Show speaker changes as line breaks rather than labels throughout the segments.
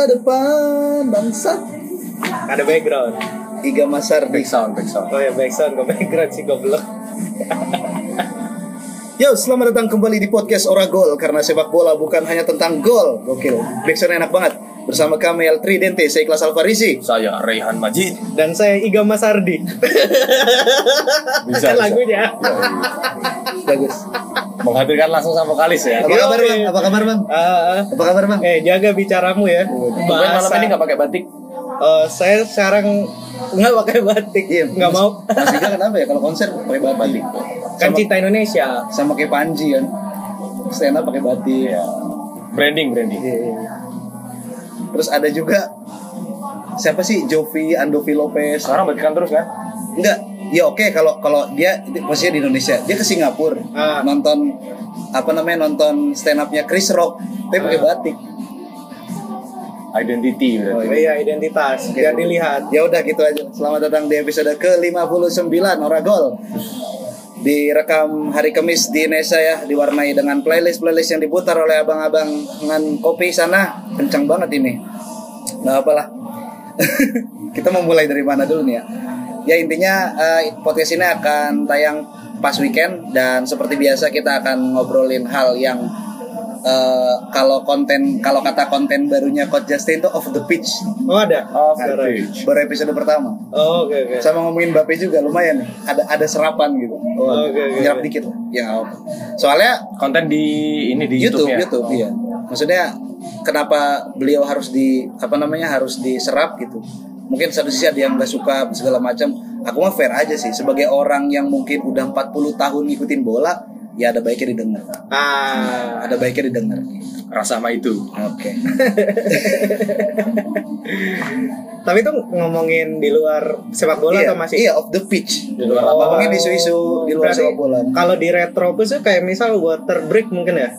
masa depan bangsa.
Ada background.
Iga Masar
Back sound, back sound.
Oh ya background kok background sih goblok.
Yo, selamat datang kembali di podcast Oragol karena sepak bola bukan hanya tentang gol. Gokil. Backsound enak banget. Bersama kami El Tridente, saya Ikhlas Alfarisi.
Saya Rehan Majid.
Dan saya Iga Masardi.
Bisa,
kan
bisa.
lagunya.
Bagus.
Menghadirkan langsung sama vokalis ya.
Apa kabar. Bang? Apa kabar, Bang?
Ah,
Apa kabar, Bang?
eh jaga bicaramu ya.
Tumben malam
Bahasa.
ini nggak pakai batik.
Eh, saya sekarang nggak pakai batik.
Iya,
nggak mau.
Mas Iga kenapa ya kalau konser pakai batik?
Kan
Sama,
cinta Indonesia.
sama kayak Panji kan. Stand up pakai batik.
Iya. Branding, branding.
Terus ada juga siapa sih Jovi Andovi Lopez?
Sekarang batikan terus kan?
Enggak. Ya oke kalau kalau dia posisinya di Indonesia, dia ke Singapura
Ah.
nonton apa namanya nonton stand upnya Chris Rock, tapi pakai
Ah.
batik.
Identity
Oh,
berarti.
Iya identitas. Biar dilihat.
Ya udah gitu aja. Selamat datang di episode ke-59 Oragol. Direkam hari Kamis di Indonesia ya, diwarnai dengan playlist-playlist yang diputar oleh abang-abang dengan kopi sana. Kencang banget ini. Nggak apalah. Kita mau mulai dari mana dulu nih ya? Ya intinya eh, podcast ini akan tayang pas weekend dan seperti biasa kita akan ngobrolin hal yang eh, kalau konten kalau kata konten barunya Coach Justin itu off the pitch.
Oh ada.
Off the pitch.
Baru episode pertama.
Oh, oke oke.
Sama ngomongin Mbappe juga lumayan nih. Ada ada serapan gitu.
Oh, oke, oke,
Nyerap
oke.
dikit. Ya apa. Soalnya
Konten di ini di
YouTube,
YouTube,
YouTube,
ya.
iya. Maksudnya kenapa beliau harus di apa namanya harus diserap gitu. Mungkin satu sisi ada yang nggak suka segala macam. Aku mah fair aja sih sebagai orang yang mungkin udah 40 tahun ngikutin bola, ya ada baiknya didengar.
Ah.
Ada baiknya didengar.
Rasa sama itu.
Oke.
Tapi itu ngomongin di luar sepak bola
iya,
atau masih?
iya off the pitch.
Di luar
Oh.
Ngomongin isu-isu di luar sepak bola.
Kalau di retropus tuh kayak misal water break mungkin ya?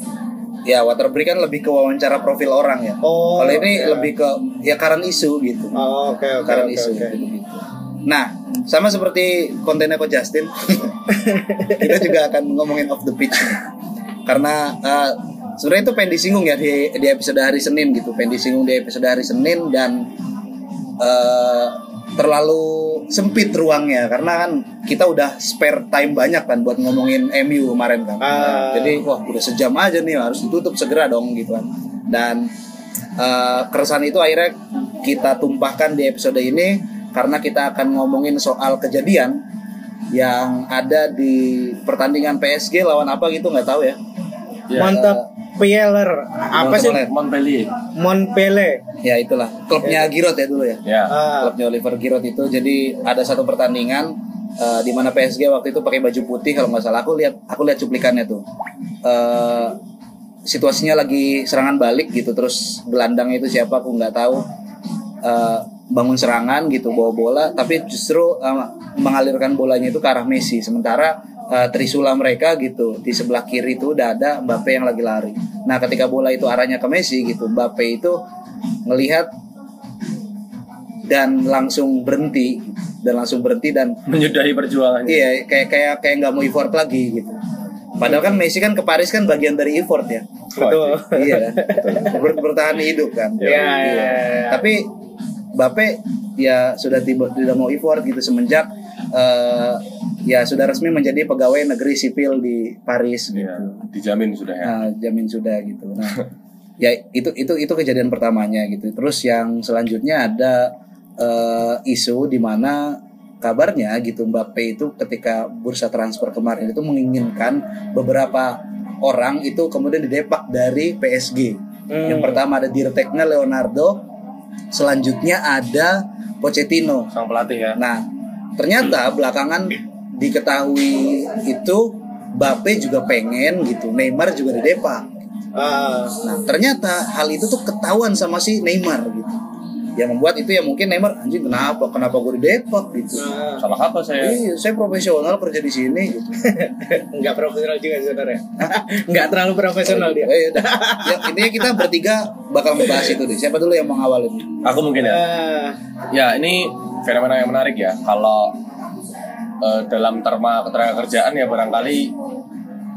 Ya water break kan lebih ke wawancara profil orang ya.
Oh,
Kalau ini
oke.
lebih ke ya current isu gitu.
Oh, oke oke
current
oke.
isu
oke.
gitu. Nah, sama seperti kontennya Coach Justin, kita juga akan ngomongin off the pitch. Karena eh, sebenarnya itu pengen disinggung ya di, di episode hari Senin gitu, pengen disinggung di episode hari Senin dan eh, terlalu sempit ruangnya karena kan kita udah spare time banyak kan buat ngomongin MU kemarin kan.
Ah.
Jadi wah udah sejam aja nih harus ditutup segera dong gitu kan. Dan eh, keresahan itu akhirnya kita tumpahkan di episode ini karena kita akan ngomongin soal kejadian yang ada di pertandingan PSG lawan apa gitu nggak tahu ya.
Ya.
Mantap Pieler apa sih?
Montpellier.
Montpellier.
Ya itulah klubnya Giroud ya dulu ya.
Ya.
Ah,
klubnya Oliver Giroud itu jadi ada satu pertandingan eh, di mana PSG waktu itu pakai baju putih kalau nggak salah aku lihat aku lihat cuplikannya tuh Eh, situasinya lagi serangan balik gitu terus gelandang itu siapa aku nggak tahu Eh, bangun serangan gitu bawa bola tapi justru eh, mengalirkan bolanya itu ke arah Messi sementara eh, trisula mereka gitu di sebelah kiri itu udah ada Mbappe yang lagi lari nah ketika bola itu arahnya ke Messi gitu Mbappe itu ngelihat dan langsung berhenti dan langsung berhenti dan
Menyudahi perjuangannya.
iya kayak kayak kayak nggak mau effort lagi gitu padahal kan Messi kan ke Paris kan bagian dari effort ya
betul.
iya kan Ber- bertahan hidup kan
Iya, iya, iya.
tapi Bape ya sudah tiba, tidak mau effort gitu semenjak eh, ya sudah resmi menjadi pegawai negeri sipil di Paris gitu.
Iya, dijamin sudah ya.
Nah, jamin sudah gitu. Nah, ya itu itu itu kejadian pertamanya gitu. Terus yang selanjutnya ada eh, isu di mana kabarnya gitu Mbappe itu ketika bursa transfer kemarin itu menginginkan beberapa orang itu kemudian didepak dari PSG.
Hmm.
Yang pertama ada Dirteknya Leonardo, selanjutnya ada Pochettino.
Sang pelatih ya.
Nah, ternyata belakangan diketahui itu Bape juga pengen gitu, Neymar juga didepak.
Ah,
Nah, ternyata hal itu tuh ketahuan sama si Neymar gitu. Yang membuat itu ya mungkin Neymar anjing kenapa kenapa gue didepak gitu.
ah.
Salah apa saya?
Iya, saya profesional kerja di sini gitu.
Enggak profesional juga sebenarnya. Enggak terlalu profesional dia.
Eh, udah. ya, intinya kita bertiga bakal membahas itu deh. Siapa dulu yang mau ngawalin?
Aku mungkin ya.
Ah,
Ya ini fenomena yang menarik ya. Kalau eh, dalam terma ketenaga kerjaan ya barangkali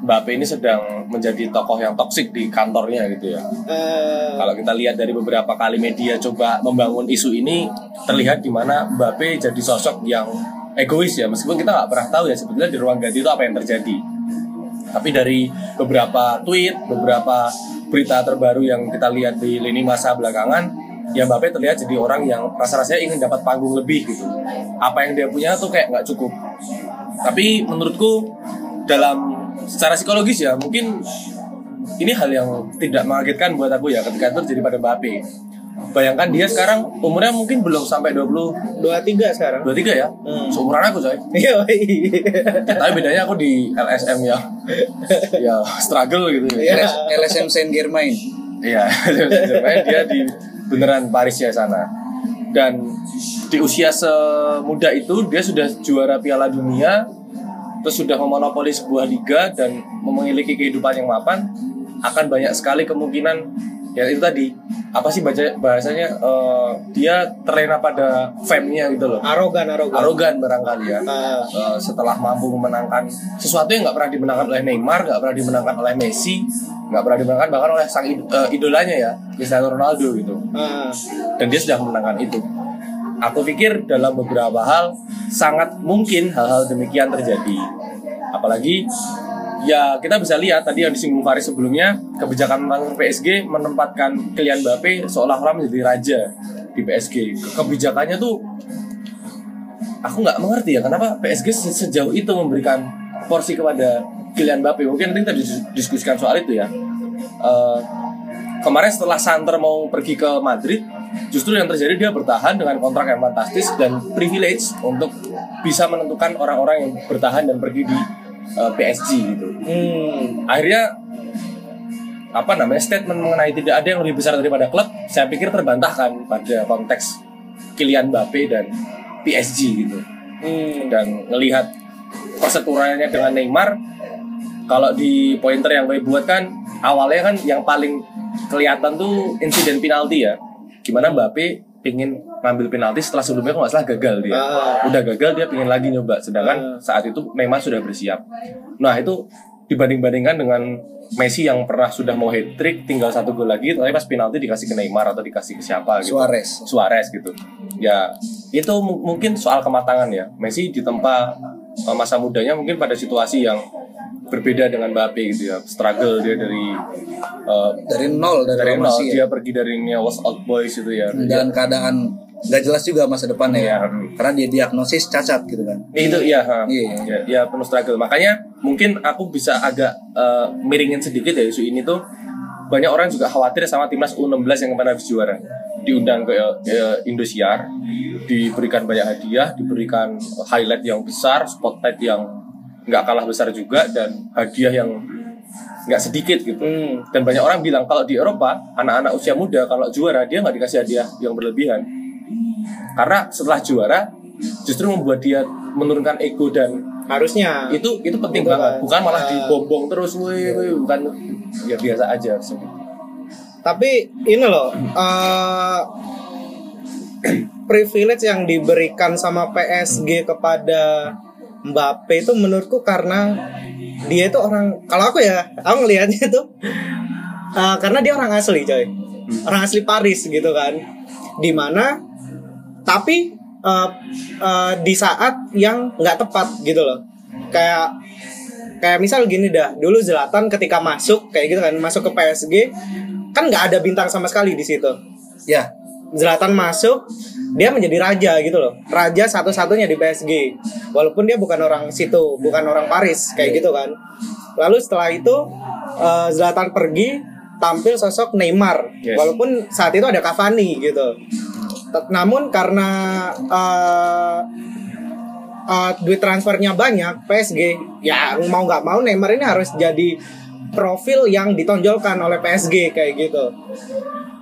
Mbappe ini sedang menjadi tokoh yang toksik di kantornya gitu ya.
Eh,
Kalau kita lihat dari beberapa kali media coba membangun isu ini, terlihat di mana Mbappe jadi sosok yang egois ya. Meskipun kita nggak pernah tahu ya sebetulnya di ruang ganti itu apa yang terjadi. Tapi dari beberapa tweet, beberapa berita terbaru yang kita lihat di lini masa belakangan, ya Mbappe terlihat jadi orang yang rasa-rasanya ingin dapat panggung lebih gitu. Apa yang dia punya tuh kayak nggak cukup. Tapi menurutku dalam secara psikologis ya mungkin ini hal yang tidak mengagetkan buat aku ya ketika itu terjadi pada Mbappe. Bayangkan dia sekarang umurnya mungkin belum sampai 20
dua tiga sekarang.
23 ya.
Hmm.
Seumuran aku coy.
Iya,
Tapi bedanya aku di LSM ya. ya struggle gitu ya.
Iya.
LS LSM Saint Germain.
Iya, sebenarnya dia di beneran Paris ya sana. Dan di usia semuda itu dia sudah juara Piala Dunia, terus sudah memonopoli sebuah liga dan memiliki kehidupan yang mapan, akan banyak sekali kemungkinan ya itu tadi apa sih baca bahasanya eh, dia terlena pada fame-nya gitu loh.
Arogan, arogan.
Arogan barangkali ya.
Ah.
Eh, setelah mampu memenangkan sesuatu yang nggak pernah dimenangkan oleh Neymar, nggak pernah dimenangkan oleh Messi, nggak pernah dimenangkan bahkan oleh sang id- eh, idolanya ya, Cristiano Ronaldo gitu.
Ah.
Dan dia sudah memenangkan itu. Aku pikir dalam beberapa hal sangat mungkin hal-hal demikian terjadi. Apalagi ya kita bisa lihat tadi yang disinggung Faris sebelumnya kebijakan tentang PSG menempatkan Kylian Mbappe seolah-olah menjadi raja di PSG. Kebijakannya tuh aku nggak mengerti ya kenapa PSG se- sejauh itu memberikan porsi kepada Kylian Mbappe. Mungkin nanti kita dis- diskusikan soal itu ya. Eh, kemarin setelah Santer mau pergi ke Madrid, justru yang terjadi dia bertahan dengan kontrak yang fantastis dan privilege untuk bisa menentukan orang-orang yang bertahan dan pergi di eh, PSG gitu.
Hmm.
Akhirnya apa namanya statement mengenai tidak ada yang lebih besar daripada klub, saya pikir terbantahkan pada konteks Kylian Mbappe dan PSG gitu
Hmm.
dan ngelihat perseturannya dengan Neymar kalau di pointer yang gue buat kan awalnya kan yang paling kelihatan tuh insiden penalti ya gimana Mbappe pingin ngambil penalti setelah sebelumnya kalau nggak salah gagal dia
Ah.
udah gagal dia pingin lagi nyoba sedangkan
Ah.
saat itu Neymar sudah bersiap nah itu dibanding-bandingkan dengan Messi yang pernah sudah mau hat trick tinggal satu gol lagi tapi pas penalti dikasih ke Neymar atau dikasih ke siapa gitu
Suarez.
Suarez gitu. Ya, itu mu- mungkin soal kematangan ya. Messi ditempa eh, masa mudanya mungkin pada situasi yang berbeda dengan Mbappe gitu ya. Struggle dia dari eh,
Dari nol dari,
dari
nol sih
dia
ya.
pergi dari Newell's Old Boys itu ya.
dalam keadaan nggak jelas juga masa depannya ya.
Iya.
Karena dia diagnosis cacat gitu kan.
itu iya, ha.
Iya.
ya, ya penuh struggle. Makanya mungkin aku bisa agak eh, miringin sedikit ya isu ini tuh banyak orang juga khawatir sama timnas U16 yang kemarin habis juara. Diundang ke eh, Indosiar, diberikan banyak hadiah, diberikan highlight yang besar, spotlight yang nggak kalah besar juga dan hadiah yang nggak sedikit gitu.
Hmm.
Dan banyak orang bilang kalau di Eropa anak-anak usia muda kalau juara dia nggak dikasih hadiah yang berlebihan. Karena setelah juara justru membuat dia menurunkan ego dan
Harusnya.
itu itu penting banget.
kan.
Bukan malah
Ah.
dibombong terus, wih, wih, bukan ya biasa aja.
Tapi ini loh, eh, privilege yang diberikan sama PSG kepada Mbappe itu menurutku karena dia itu orang kalau aku ya, aku ngelihatnya tuh eh, karena dia orang asli, coy. Orang asli Paris gitu kan. Di mana tapi eh, eh, di saat yang nggak tepat gitu loh. Kayak kayak misal gini dah dulu Zlatan ketika masuk kayak gitu kan masuk ke PSG kan nggak ada bintang sama sekali di situ
Ya,
Zlatan masuk dia menjadi raja gitu loh. Raja satu-satunya di PSG walaupun dia bukan orang situ bukan orang Paris kayak gitu kan. Lalu setelah itu eh, Zlatan pergi tampil sosok Neymar.
Yes.
walaupun saat itu ada Cavani gitu. Namun karena eh, eh, duit transfernya banyak PSG ya mau nggak mau Neymar ini harus jadi profil yang ditonjolkan oleh PSG kayak gitu.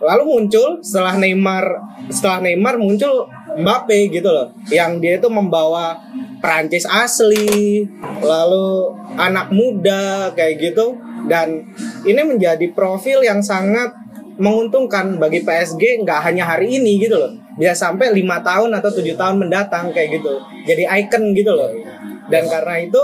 Lalu muncul setelah Neymar setelah Neymar muncul Mbappe gitu loh yang dia itu membawa Prancis asli lalu anak muda kayak gitu. Dan ini menjadi profil yang sangat menguntungkan bagi PSG nggak hanya hari ini gitu loh. Bisa sampai lima tahun atau tujuh tahun mendatang kayak gitu. Jadi icon gitu loh. Dan karena itu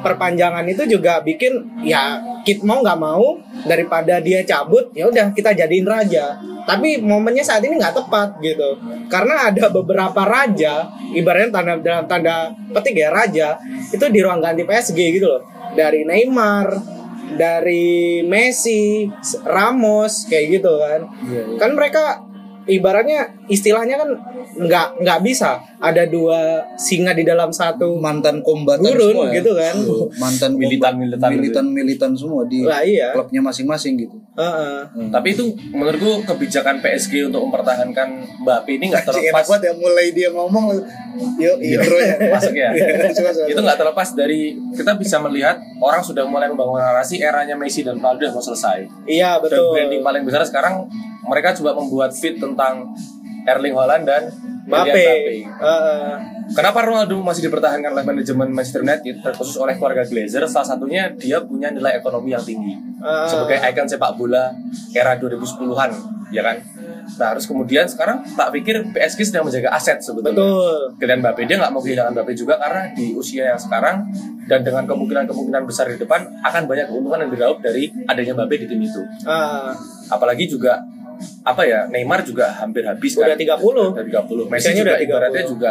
perpanjangan itu juga bikin ya kita mau nggak mau daripada dia cabut ya udah kita jadiin raja. Tapi momennya saat ini nggak tepat gitu. Karena ada beberapa raja ibaratnya tanda dalam tanda petik ya raja itu di ruang ganti PSG gitu loh. Dari Neymar dari Messi Ramos kayak gitu kan. Kan mereka ibaratnya istilahnya kan nggak nggak bisa ada dua singa di dalam satu
mantan kombatan
Gurun,
semua ya.
gitu kan.
mantan
Militan-militan gitu.
militan militan semua di
Lah, iya.
klubnya masing-masing gitu
Heeh.
Tapi itu menurutku kebijakan PSG untuk mempertahankan Mbappe ini nggak terlepas
banget ya mulai dia ngomong yuk intro ya
masuk ya.
Suka.
itu nggak terlepas dari kita bisa melihat orang sudah mulai membangun narasi eranya Messi dan Ronaldo yang mau selesai.
iya
Dan
betul
branding paling besar sekarang mereka coba membuat fit tentang Erling Haaland dan
Mbappe Heeh.
Kenapa Ronaldo masih dipertahankan oleh manajemen Manchester United, terkhusus oleh keluarga Glazer? Salah satunya dia punya nilai ekonomi yang tinggi
Ah.
sebagai ikon sepak bola era 2010-an, ya kan? Nah, terus kemudian sekarang tak pikir PSG sedang menjaga aset sebetulnya.
betul
Kylian Mbappe dia nggak mau kehilangan Mbappe juga karena di usia yang sekarang dan dengan kemungkinan-kemungkinan besar di depan akan banyak keuntungan yang diraup dari adanya Mbappe di tim itu.
Ah,
Apalagi juga apa ya Neymar juga hampir habis
Udah
kan.
30.
udah 30 Messi
Usianya
juga
udah 30.
ibaratnya juga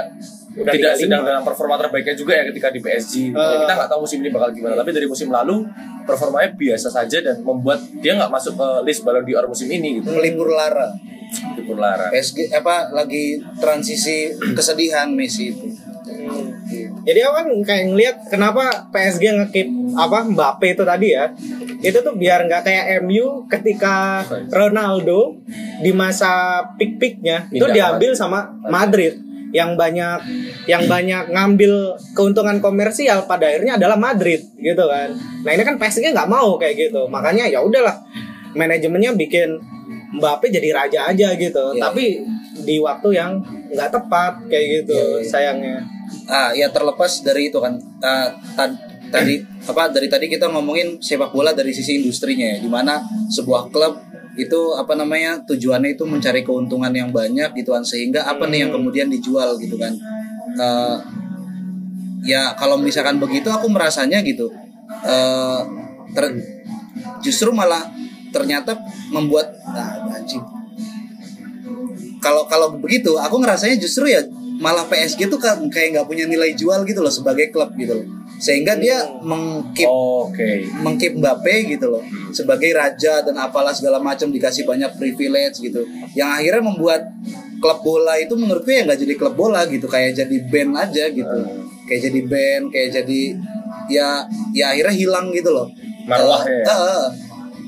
Udah
tidak
35.
sedang dalam performa terbaiknya juga ya ketika di PSG Ya,
Uh.
kita nggak tahu musim ini bakal gimana. Tapi dari musim lalu performanya biasa saja dan membuat dia nggak masuk ke list Ballon d'Or musim ini gitu.
Melipur lara.
Di Purlara
PSG apa lagi transisi kesedihan Messi itu
Jadi aku kan kayak ngelihat kenapa PSG ngekip apa Mbappe itu tadi ya. Itu tuh biar nggak kayak MU ketika Ronaldo di masa peak-peaknya itu diambil sama Madrid yang banyak yang banyak ngambil keuntungan komersial pada akhirnya adalah Madrid gitu kan. Nah ini kan PSG nggak mau kayak gitu. Makanya ya udahlah manajemennya bikin Mbappe jadi raja aja gitu.
Iya.
Tapi di waktu yang nggak tepat kayak gitu
Iya, iya.
sayangnya.
Ah ya terlepas dari itu kan. Ah, tad- tadi apa dari tadi kita ngomongin sepak bola dari sisi industrinya ya di mana sebuah klub itu apa namanya tujuannya itu mencari keuntungan yang banyak gitu kan sehingga apa nih yang kemudian dijual gitu kan. Eh, ya kalau misalkan begitu aku merasanya gitu. Eh ter- justru malah ternyata membuat ah, anjing. Kalau kalau begitu aku ngerasanya justru ya malah PSG tuh kan kayak nggak punya nilai jual gitu loh sebagai klub gitu loh. Sehingga dia mengkip
oke.
mengkip Mbappe gitu loh. Sebagai raja dan apalah segala macam dikasih banyak privilege gitu. Yang akhirnya membuat klub bola itu menurutku ya nggak jadi klub bola gitu. Kayak jadi band aja gitu. Kayak jadi band kayak jadi ya ya akhirnya hilang gitu loh.
Marwahnya ya?
Eh, eh, eh.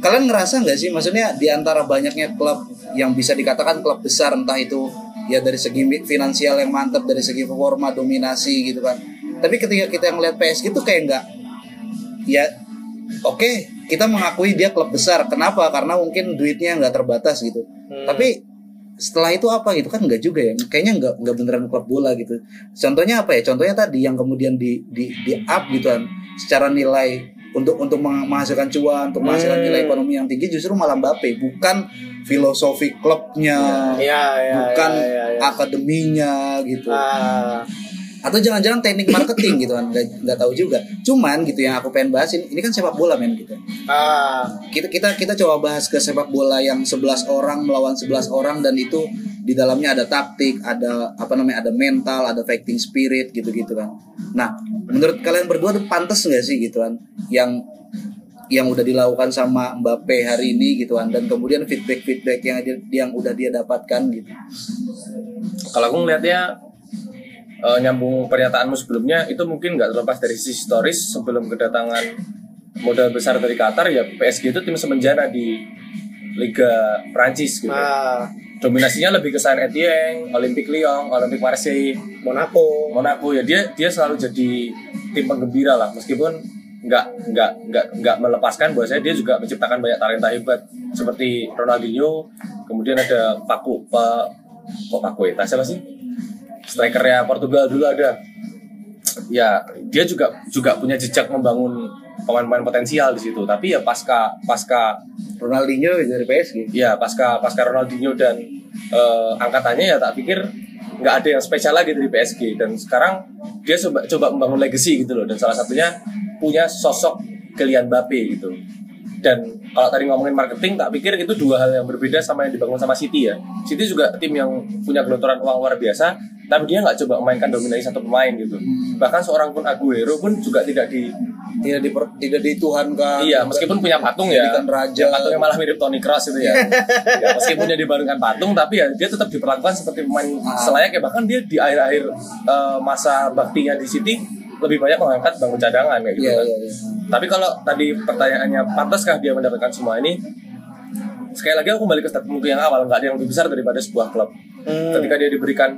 kalian ngerasa nggak sih? Maksudnya di antara banyaknya klub yang bisa dikatakan klub besar entah itu ya dari segi finansial yang mantap dari segi performa dominasi gitu kan. Tapi ketika kita ngeliat PSG itu kayak nggak ya oke kita mengakui dia klub besar. Kenapa? Karena mungkin duitnya nggak terbatas gitu.
Hmm.
tapi setelah itu apa gitu? Kan nggak juga ya. Kayaknya nggak nggak beneran klub bola gitu. Contohnya apa ya? Contohnya tadi yang kemudian di di di up gitu kan. Secara nilai untuk untuk meng- menghasilkan cuan untuk menghasilkan
Hmm.
nilai ekonomi yang tinggi justru malah Mbappe bukan filosofi klubnya
Iya, iya,
bukan
iya, iya, iya.
akademinya gitu
Ah,
atau jangan-jangan teknik marketing gitu kan nggak nggak tahu juga cuman gitu yang aku pengen bahas ini, ini kan sepak bola men gitu
ah,
kita kita kita coba bahas ke sepak bola yang 11 orang melawan 11 orang dan itu di dalamnya ada taktik, ada apa namanya, ada mental, ada fighting spirit gitu-gitu kan. Nah, menurut kalian berdua tuh pantas nggak sih gitu kan yang yang udah dilakukan sama Mbappe hari ini gitu kan dan kemudian feedback-feedback yang dia- yang udah dia dapatkan gitu.
kalau aku ngelihatnya eh, nyambung pernyataanmu sebelumnya itu mungkin nggak terlepas dari sisi historis sebelum kedatangan modal besar dari Qatar ya PSG itu tim semenjana di Liga Prancis gitu.
ah,
Dominasinya lebih ke Saint Etienne, Olympique Lyon, Olympique Marseille,
Monaco.
Monaco ya dia dia selalu jadi tim penggembira lah. Meskipun nggak nggak nggak nggak melepaskan bahwasanya dia juga menciptakan banyak talenta hebat. Seperti Ronaldinho kemudian ada Paku pa, kok Paqueta siapa sih? Strikernya Portugal dulu ada. Ya dia juga juga punya jejak membangun pemain-pemain potensial di situ tapi ya pasca pasca
Ronaldinho dari PSG.
ya pasca pasca Ronaldinho dan eh, angkatannya ya tak pikir nggak ada yang spesial lagi dari PSG dan sekarang dia coba coba membangun legacy gitu loh dan salah satunya punya sosok Kylian Mbappe gitu. Dan kalau tadi ngomongin marketing, tak pikir itu dua hal yang berbeda sama yang dibangun sama City ya. City juga tim yang punya gelontoran uang luar biasa, tapi dia nggak coba memainkan dominasi satu pemain gitu. Bahkan seorang pun Aguero pun juga tidak di
tidak di tidak dituhankan
Iya, meskipun punya patung ya.
Raja.
Yang patungnya malah mirip Tony Cross itu ya. ya meskipun dia dibarengkan patung, tapi ya dia tetap diperlakukan seperti pemain
Ah.
selayaknya. Bahkan dia di akhir-akhir eh, masa baktinya di City lebih banyak mengangkat bangun cadangan kayak gitu
Iya,
kan.
iya, iya.
Tapi kalau tadi pertanyaannya pantaskah dia mendapatkan semua ini? Sekali lagi aku kembali ke statementku yang awal, nggak ada yang lebih besar daripada sebuah klub.
Hmm.
Ketika dia diberikan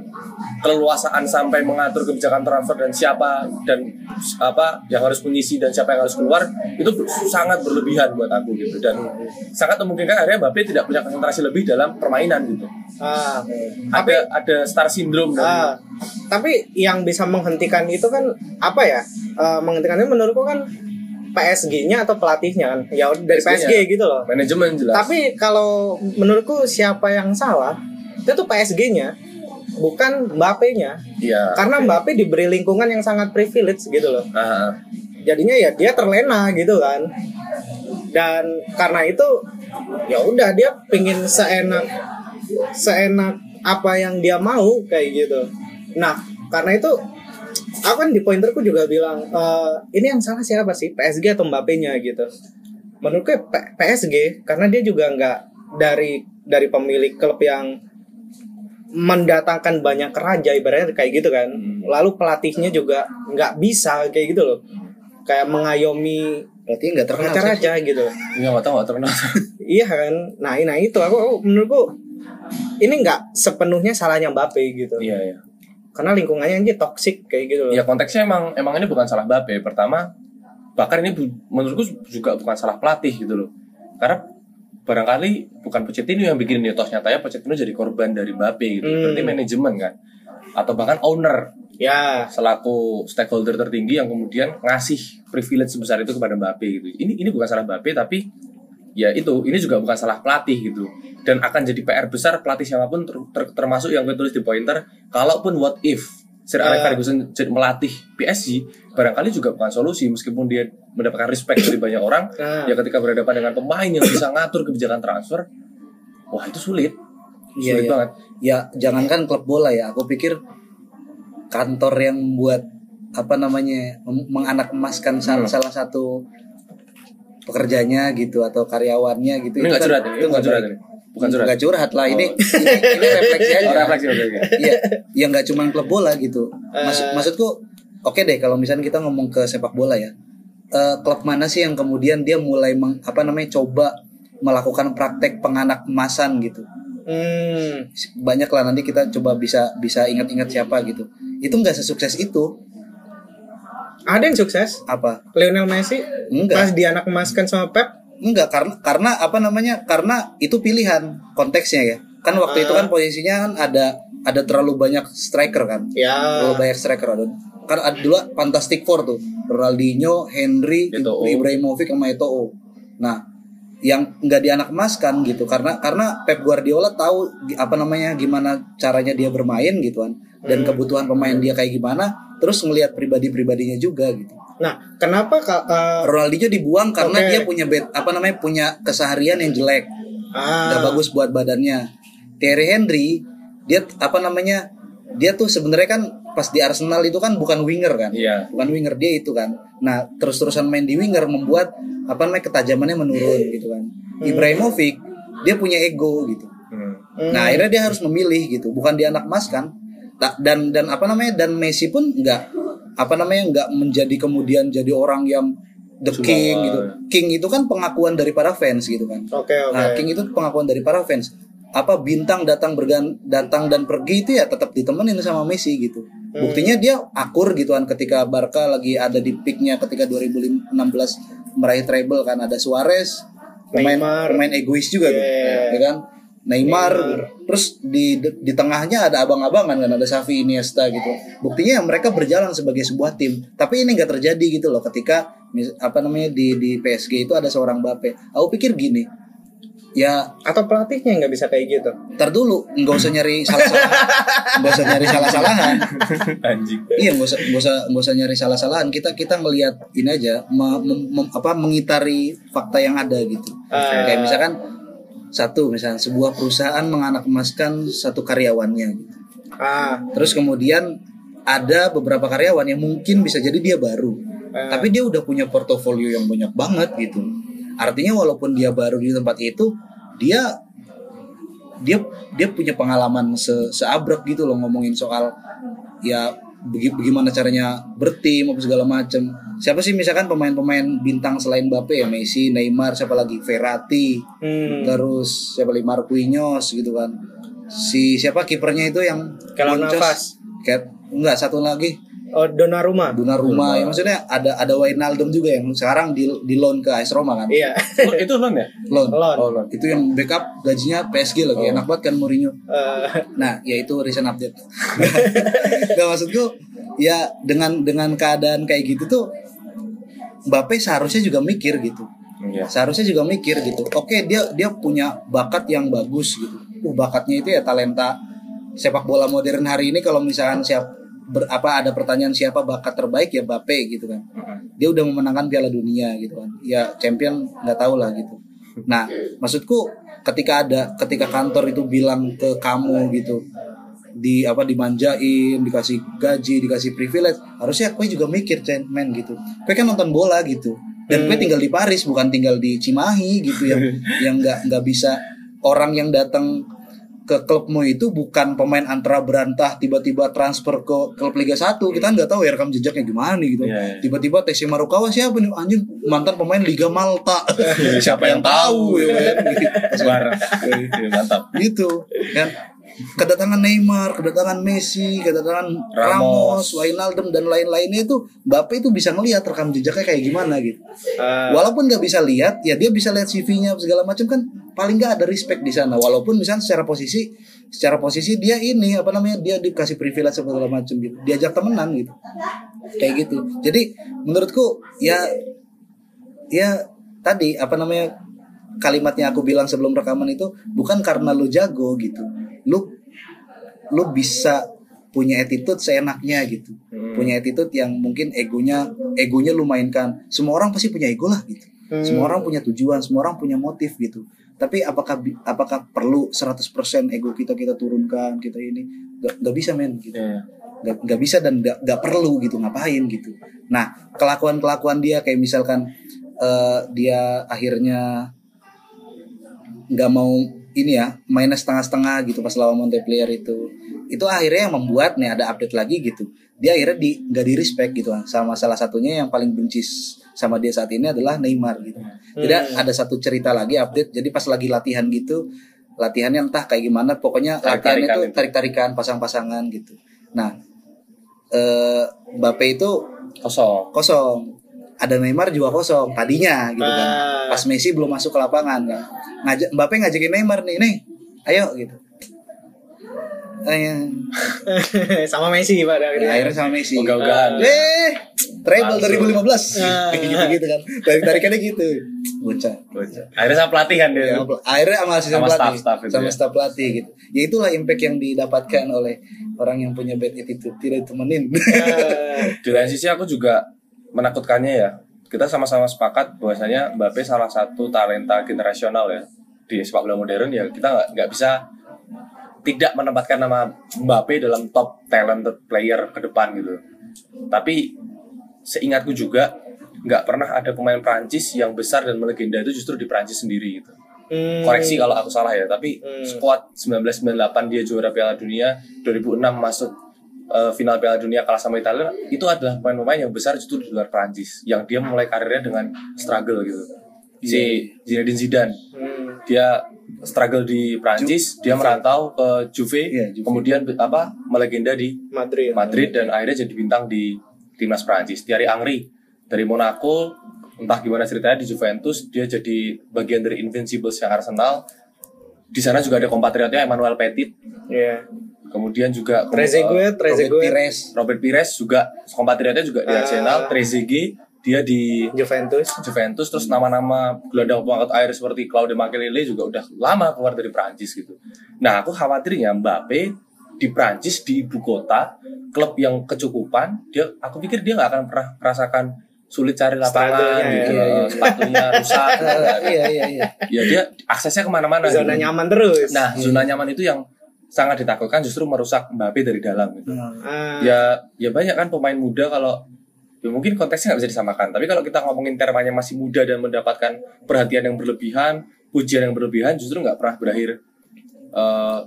keleluasaan sampai mengatur kebijakan transfer dan siapa dan apa yang harus mengisi dan siapa yang harus keluar, itu sangat berlebihan buat aku gitu dan sangat memungkinkan akhirnya Mbappe tidak punya konsentrasi lebih dalam permainan gitu.
Ah,
Ada ada star syndrome
ah. tapi yang bisa menghentikan itu kan apa ya? Eh, menghentikan itu menurutku kan PSG-nya atau pelatihnya kan. Ya dari
PSG-nya.
PSG gitu loh.
manajemen jelas.
Tapi kalau menurutku siapa yang salah itu tuh PSG-nya bukan Mbappe-nya.
Iya.
Karena Mbappe diberi lingkungan yang sangat privilege gitu loh.
Ah,
Jadinya ya dia terlena gitu kan. Dan karena itu ya udah dia pingin seenak seenak apa yang dia mau kayak gitu. Nah, karena itu aku kan di pointerku juga bilang "Eh, ini yang salah siapa sih PSG atau Mbappe-nya gitu. Menurutku ya PSG karena dia juga nggak dari dari pemilik klub yang mendatangkan banyak raja ibaratnya kayak gitu kan.
Hmm.
Lalu pelatihnya juga nggak bisa kayak gitu loh. Kayak mengayomi
berarti nggak terkenal
raja-raja gitu.
Iya nggak tahu nggak terkenal.
Iya kan. Nah, nah itu aku, aku menurutku ini nggak sepenuhnya salahnya Mbappe gitu.
Iya iya.
Karena lingkungannya aja toxic kayak gitu loh.
Ya konteksnya emang emang ini bukan salah Mbappe. Pertama, bahkan ini bu- menurutku juga bukan salah pelatih gitu loh. Karena barangkali bukan Pochettino yang bikin ini toh nyatanya Pochettino jadi korban dari Mbappe gitu.
Hmm.
Berarti manajemen kan atau bahkan owner
Ya,
selaku stakeholder tertinggi yang kemudian ngasih privilege sebesar itu kepada Mbappe gitu. Ini ini bukan salah Mbappe tapi ya itu ini juga bukan salah pelatih gitu dan akan jadi PR besar pelatih siapa pun ter- ter- termasuk yang gue tulis di pointer kalaupun what if Sir Alex
Ah.
Ferguson jadi melatih PSG barangkali juga bukan solusi meskipun dia mendapatkan respect dari banyak orang
Nah.
ya ketika berhadapan dengan pemain yang bisa ngatur kebijakan transfer wah itu sulit
Iya,
sulit
iya.
banget
ya jangankan klub bola ya aku pikir kantor yang buat apa namanya menganak emaskan salah,
Hmm.
salah satu pekerjanya gitu atau karyawannya gitu
ini
itu
nggak
kan-
curhat ini
itu nggak
curhat ini bukan curhat
Nggak curhat lah ini,
Oh.
ini ini refleksi aja
Oh, refleksi
Iya, ya nggak cuma klub bola gitu. Maksud,
Eh.
maksudku, oke deh kalau misalnya kita ngomong ke sepak bola ya, Eh, klub mana sih yang kemudian dia mulai meng- apa namanya coba melakukan praktek penganak emasan gitu.
hmm,
Banyak lah nanti kita coba bisa bisa ingat-ingat siapa gitu. Itu nggak sesukses itu.
Ada yang sukses.
Apa?
Lionel Messi
Enggak.
pas dianak emaskan sama Pep.
Enggak karena karena apa namanya? Karena itu pilihan konteksnya ya. Kan waktu itu kan posisinya kan ada ada terlalu banyak striker kan.
Ya.
Terlalu banyak striker ada. Kan ada dulu Fantastic Four tuh. Ronaldinho, Henry,
Eto'o.
Ibrahimovic sama Eto'o. Nah, yang nggak dianak emaskan gitu karena karena Pep Guardiola tahu apa namanya gimana caranya dia bermain gitu kan dan kebutuhan pemain dia kayak gimana terus ngelihat pribadi-pribadinya juga gitu.
Nah, kenapa Kak, eh,
Ronaldinho dibuang karena
Oke.
dia punya bed, apa namanya punya keseharian yang jelek
ah,
nggak bagus buat badannya. Thierry Henry dia apa namanya dia tuh sebenarnya kan pas di Arsenal itu kan bukan winger kan,
Iya.
bukan winger dia itu kan. Nah terus terusan main di winger membuat apa namanya ketajamannya menurun gitu kan. Ibrahimovic dia punya ego gitu.
Hmm.
hmm,
Nah akhirnya dia harus memilih gitu, bukan dia anak emas kan. Dan dan apa namanya dan Messi pun nggak apa namanya nggak menjadi kemudian jadi orang yang the
Cuma-
king gitu. King itu kan pengakuan dari para fans gitu kan.
Oke, oke.
Nah, King itu pengakuan dari para fans. Apa bintang datang bergan datang dan pergi itu ya tetap ditemenin sama Messi gitu.
Hmm.
Buktinya dia akur gitu kan ketika Barca lagi ada di peaknya ketika 2016 meraih treble kan ada Suarez pemain
Neymar.
pemain egois juga tuh,
Yeah.
ya kan? Neymar,
Neymar.
terus di di tengahnya ada abang-abangan kan ada Xavi Iniesta gitu. Buktinya mereka berjalan sebagai sebuah tim. Tapi ini nggak terjadi gitu loh ketika apa namanya di di PSG itu ada seorang Mbappe. Aku pikir gini, ya
Atau pelatihnya nggak bisa kayak gitu?
ntar dulu nggak usah nyari salah-salahan nggak usah nyari salah-salahan
Anjing.
iya nggak usah nggak usah nggak usah nyari salah-salahan kita kita ngelihat ini aja me- mem- mem- apa mengitari fakta yang ada gitu
Ah.
kayak misalkan satu misalnya sebuah perusahaan menganak emaskan satu karyawannya gitu.
Ah,
terus kemudian ada beberapa karyawan yang mungkin bisa jadi dia baru
Ah.
tapi dia udah punya portofolio yang banyak banget gitu artinya walaupun dia baru di tempat itu dia dia dia punya pengalaman se seabrek gitu loh ngomongin soal ya bagaimana caranya bertim apa segala macam siapa sih misalkan pemain-pemain bintang selain Mbappe ya Messi Neymar siapa lagi Verratti
hmm.
terus siapa lagi Marquinhos gitu kan si siapa kipernya itu yang boncos.
Navas.
Kayak enggak satu lagi
Oh, Donnarumma.
Donnarumma ya maksudnya ada ada Wijnaldum juga yang sekarang di di loan ke AS Roma kan
Iya.
Oh, itu loan ya?
loan
Lon.
Oh, loan.
itu yang backup gajinya PSG lagi
Oh.
enak banget kan Mourinho
Eh,
nah ya itu recent update nggak maksudku ya dengan dengan keadaan kayak gitu tuh Mbappe seharusnya juga mikir gitu.
Iya.
seharusnya juga mikir gitu. Oke dia dia punya bakat yang bagus gitu. Uh bakatnya itu ya talenta sepak bola modern hari ini. Kalau misalkan siap ber, apa ada pertanyaan siapa bakat terbaik ya Mbappe gitu kan. Dia udah memenangkan Piala Dunia gitu kan. Ya champion nggak tahu lah gitu. Nah maksudku ketika ada ketika kantor itu bilang ke kamu gitu di apa dimanjain dikasih gaji dikasih privilege harusnya kue juga mikir men gitu. Kue kan nonton bola gitu. Dan kue tinggal di Paris bukan tinggal di Cimahi gitu yang yang nggak nggak bisa orang yang datang ke klubmu itu bukan pemain antara berantah tiba-tiba transfer ke klub Liga 1 kita kan nggak tahu ya rekam jejaknya gimana nih gitu.
Iya, iya.
tiba-tiba TC Marukawa siapa nih? Anjing mantan pemain Liga Malta.
Siapa yang tahu
ya kan?
Mantap.
gitu kan kedatangan Neymar, kedatangan Messi, kedatangan Ramos,
Ramos.
Wijnaldum dan lain-lainnya itu Mbappe itu bisa ngelihat rekam jejaknya kayak gimana gitu.
eh,
Walaupun nggak bisa lihat, ya dia bisa lihat CV-nya segala macam kan paling nggak ada respect di sana. Walaupun misalnya secara posisi, secara posisi dia ini apa namanya dia dikasih privilege segala macam gitu, diajak temenan gitu, kayak gitu. Jadi menurutku ya ya tadi apa namanya kalimatnya aku bilang sebelum rekaman itu bukan karena lu jago gitu lu lu bisa punya attitude seenaknya gitu.
Hmm.
punya attitude yang mungkin egonya egonya lu mainkan semua orang pasti punya ego lah gitu.
Hmm.
semua orang punya tujuan semua orang punya motif gitu. Tapi apakah apakah perlu 100% ego kita kita turunkan kita ini? Gak, gak bisa men gitu. Nggak nggak bisa dan nggak nggak perlu gitu ngapain gitu. Nah kelakuan kelakuan dia kayak misalkan eh, dia akhirnya nggak mau ini ya mainnya setengah-setengah gitu pas lawan Montpellier itu. Itu akhirnya yang membuat nih ada update lagi gitu. Dia akhirnya di nggak di respect gitu sama salah satunya yang paling benci sama dia saat ini adalah Neymar gitu. Jadi ada satu cerita lagi update jadi pas lagi latihan gitu latihannya entah kayak gimana pokoknya latihan
Tarik-tarikan itu
tarik-tarikan pasang-pasangan gitu. Nah eh Mbappe itu
Kosong.
kosong ada Neymar juga kosong tadinya gitu kan.
Ah.
pas Messi belum masuk ke lapangan. Kan ngajak Mbappe ngajakin Neymar nih nih ayo gitu. Eh,
sama Messi pada akhirnya.
akhirnya sama Messi.
Ogah-ogahan.
eh treble
Langsung.
2015
Ah.
gitu gitu kan. Tarik tarikannya gitu. Bocah.
Akhirnya sama pelatihan dia.
Ya, akhirnya sama asisten
Sama
pelatih.
staff-staff itu
sama
ya.
staff pelatih gitu. Ya itulah impact yang didapatkan oleh orang yang punya bad attitude tidak ditemenin.
Eh,
Di lain sisi aku juga menakutkannya ya. Kita sama-sama sepakat bahwasanya Mbappe salah satu talenta generasional ya di sepak bola modern ya kita nggak nggak bisa tidak menempatkan nama Mbappe dalam top talented player ke depan gitu. Tapi seingatku juga nggak pernah ada pemain Prancis yang besar dan melegenda itu justru di Prancis sendiri gitu.
hmm.
Koreksi kalau aku salah ya, tapi
Hmm.
squad 1998 dia juara Piala Dunia, 2006 masuk eh, final Piala Dunia kalah sama Italia, itu adalah pemain-pemain yang besar justru di luar Prancis, yang dia mulai karirnya dengan struggle gitu. Si Zinedine Zidane,
Hmm.
dia struggle di Prancis, dia merantau ke Juve,
Iya, Juve.
kemudian apa melegenda di
Madrid.
Madrid dan akhirnya jadi bintang di timnas Prancis. Thierry Henry dari Monaco, entah gimana ceritanya di Juventus, dia jadi bagian dari Invincibles yang Arsenal. Di sana juga ada kompatriotnya Emmanuel Petit,
Iya.
kemudian juga
Trezeguet,
Robert
Trezeguet.
Pires
Robert Pires juga kompatriotnya juga di
Ah.
Arsenal, Trezeguet dia di
Juventus.
Juventus terus nama-nama gelandang pengangkat air seperti Claude Makelele juga udah lama keluar dari Prancis gitu. Nah, aku khawatirnya Mbappe di Prancis di ibu kota klub yang kecukupan dia aku pikir dia nggak akan pernah merasakan sulit cari lapangan gitu
iya, iya.
sepatunya rusak
iya iya iya
ya dia aksesnya ke mana-mana
Zona
gitu.
nyaman terus.
nah zona nyaman itu yang sangat ditakutkan justru merusak Mbappe dari dalam gitu
Hmm.
Ah,
ya ya banyak kan pemain muda kalau ya mungkin konteksnya nggak bisa disamakan tapi kalau kita ngomongin termanya masih muda dan mendapatkan perhatian yang berlebihan pujian yang berlebihan justru nggak pernah berakhir eh,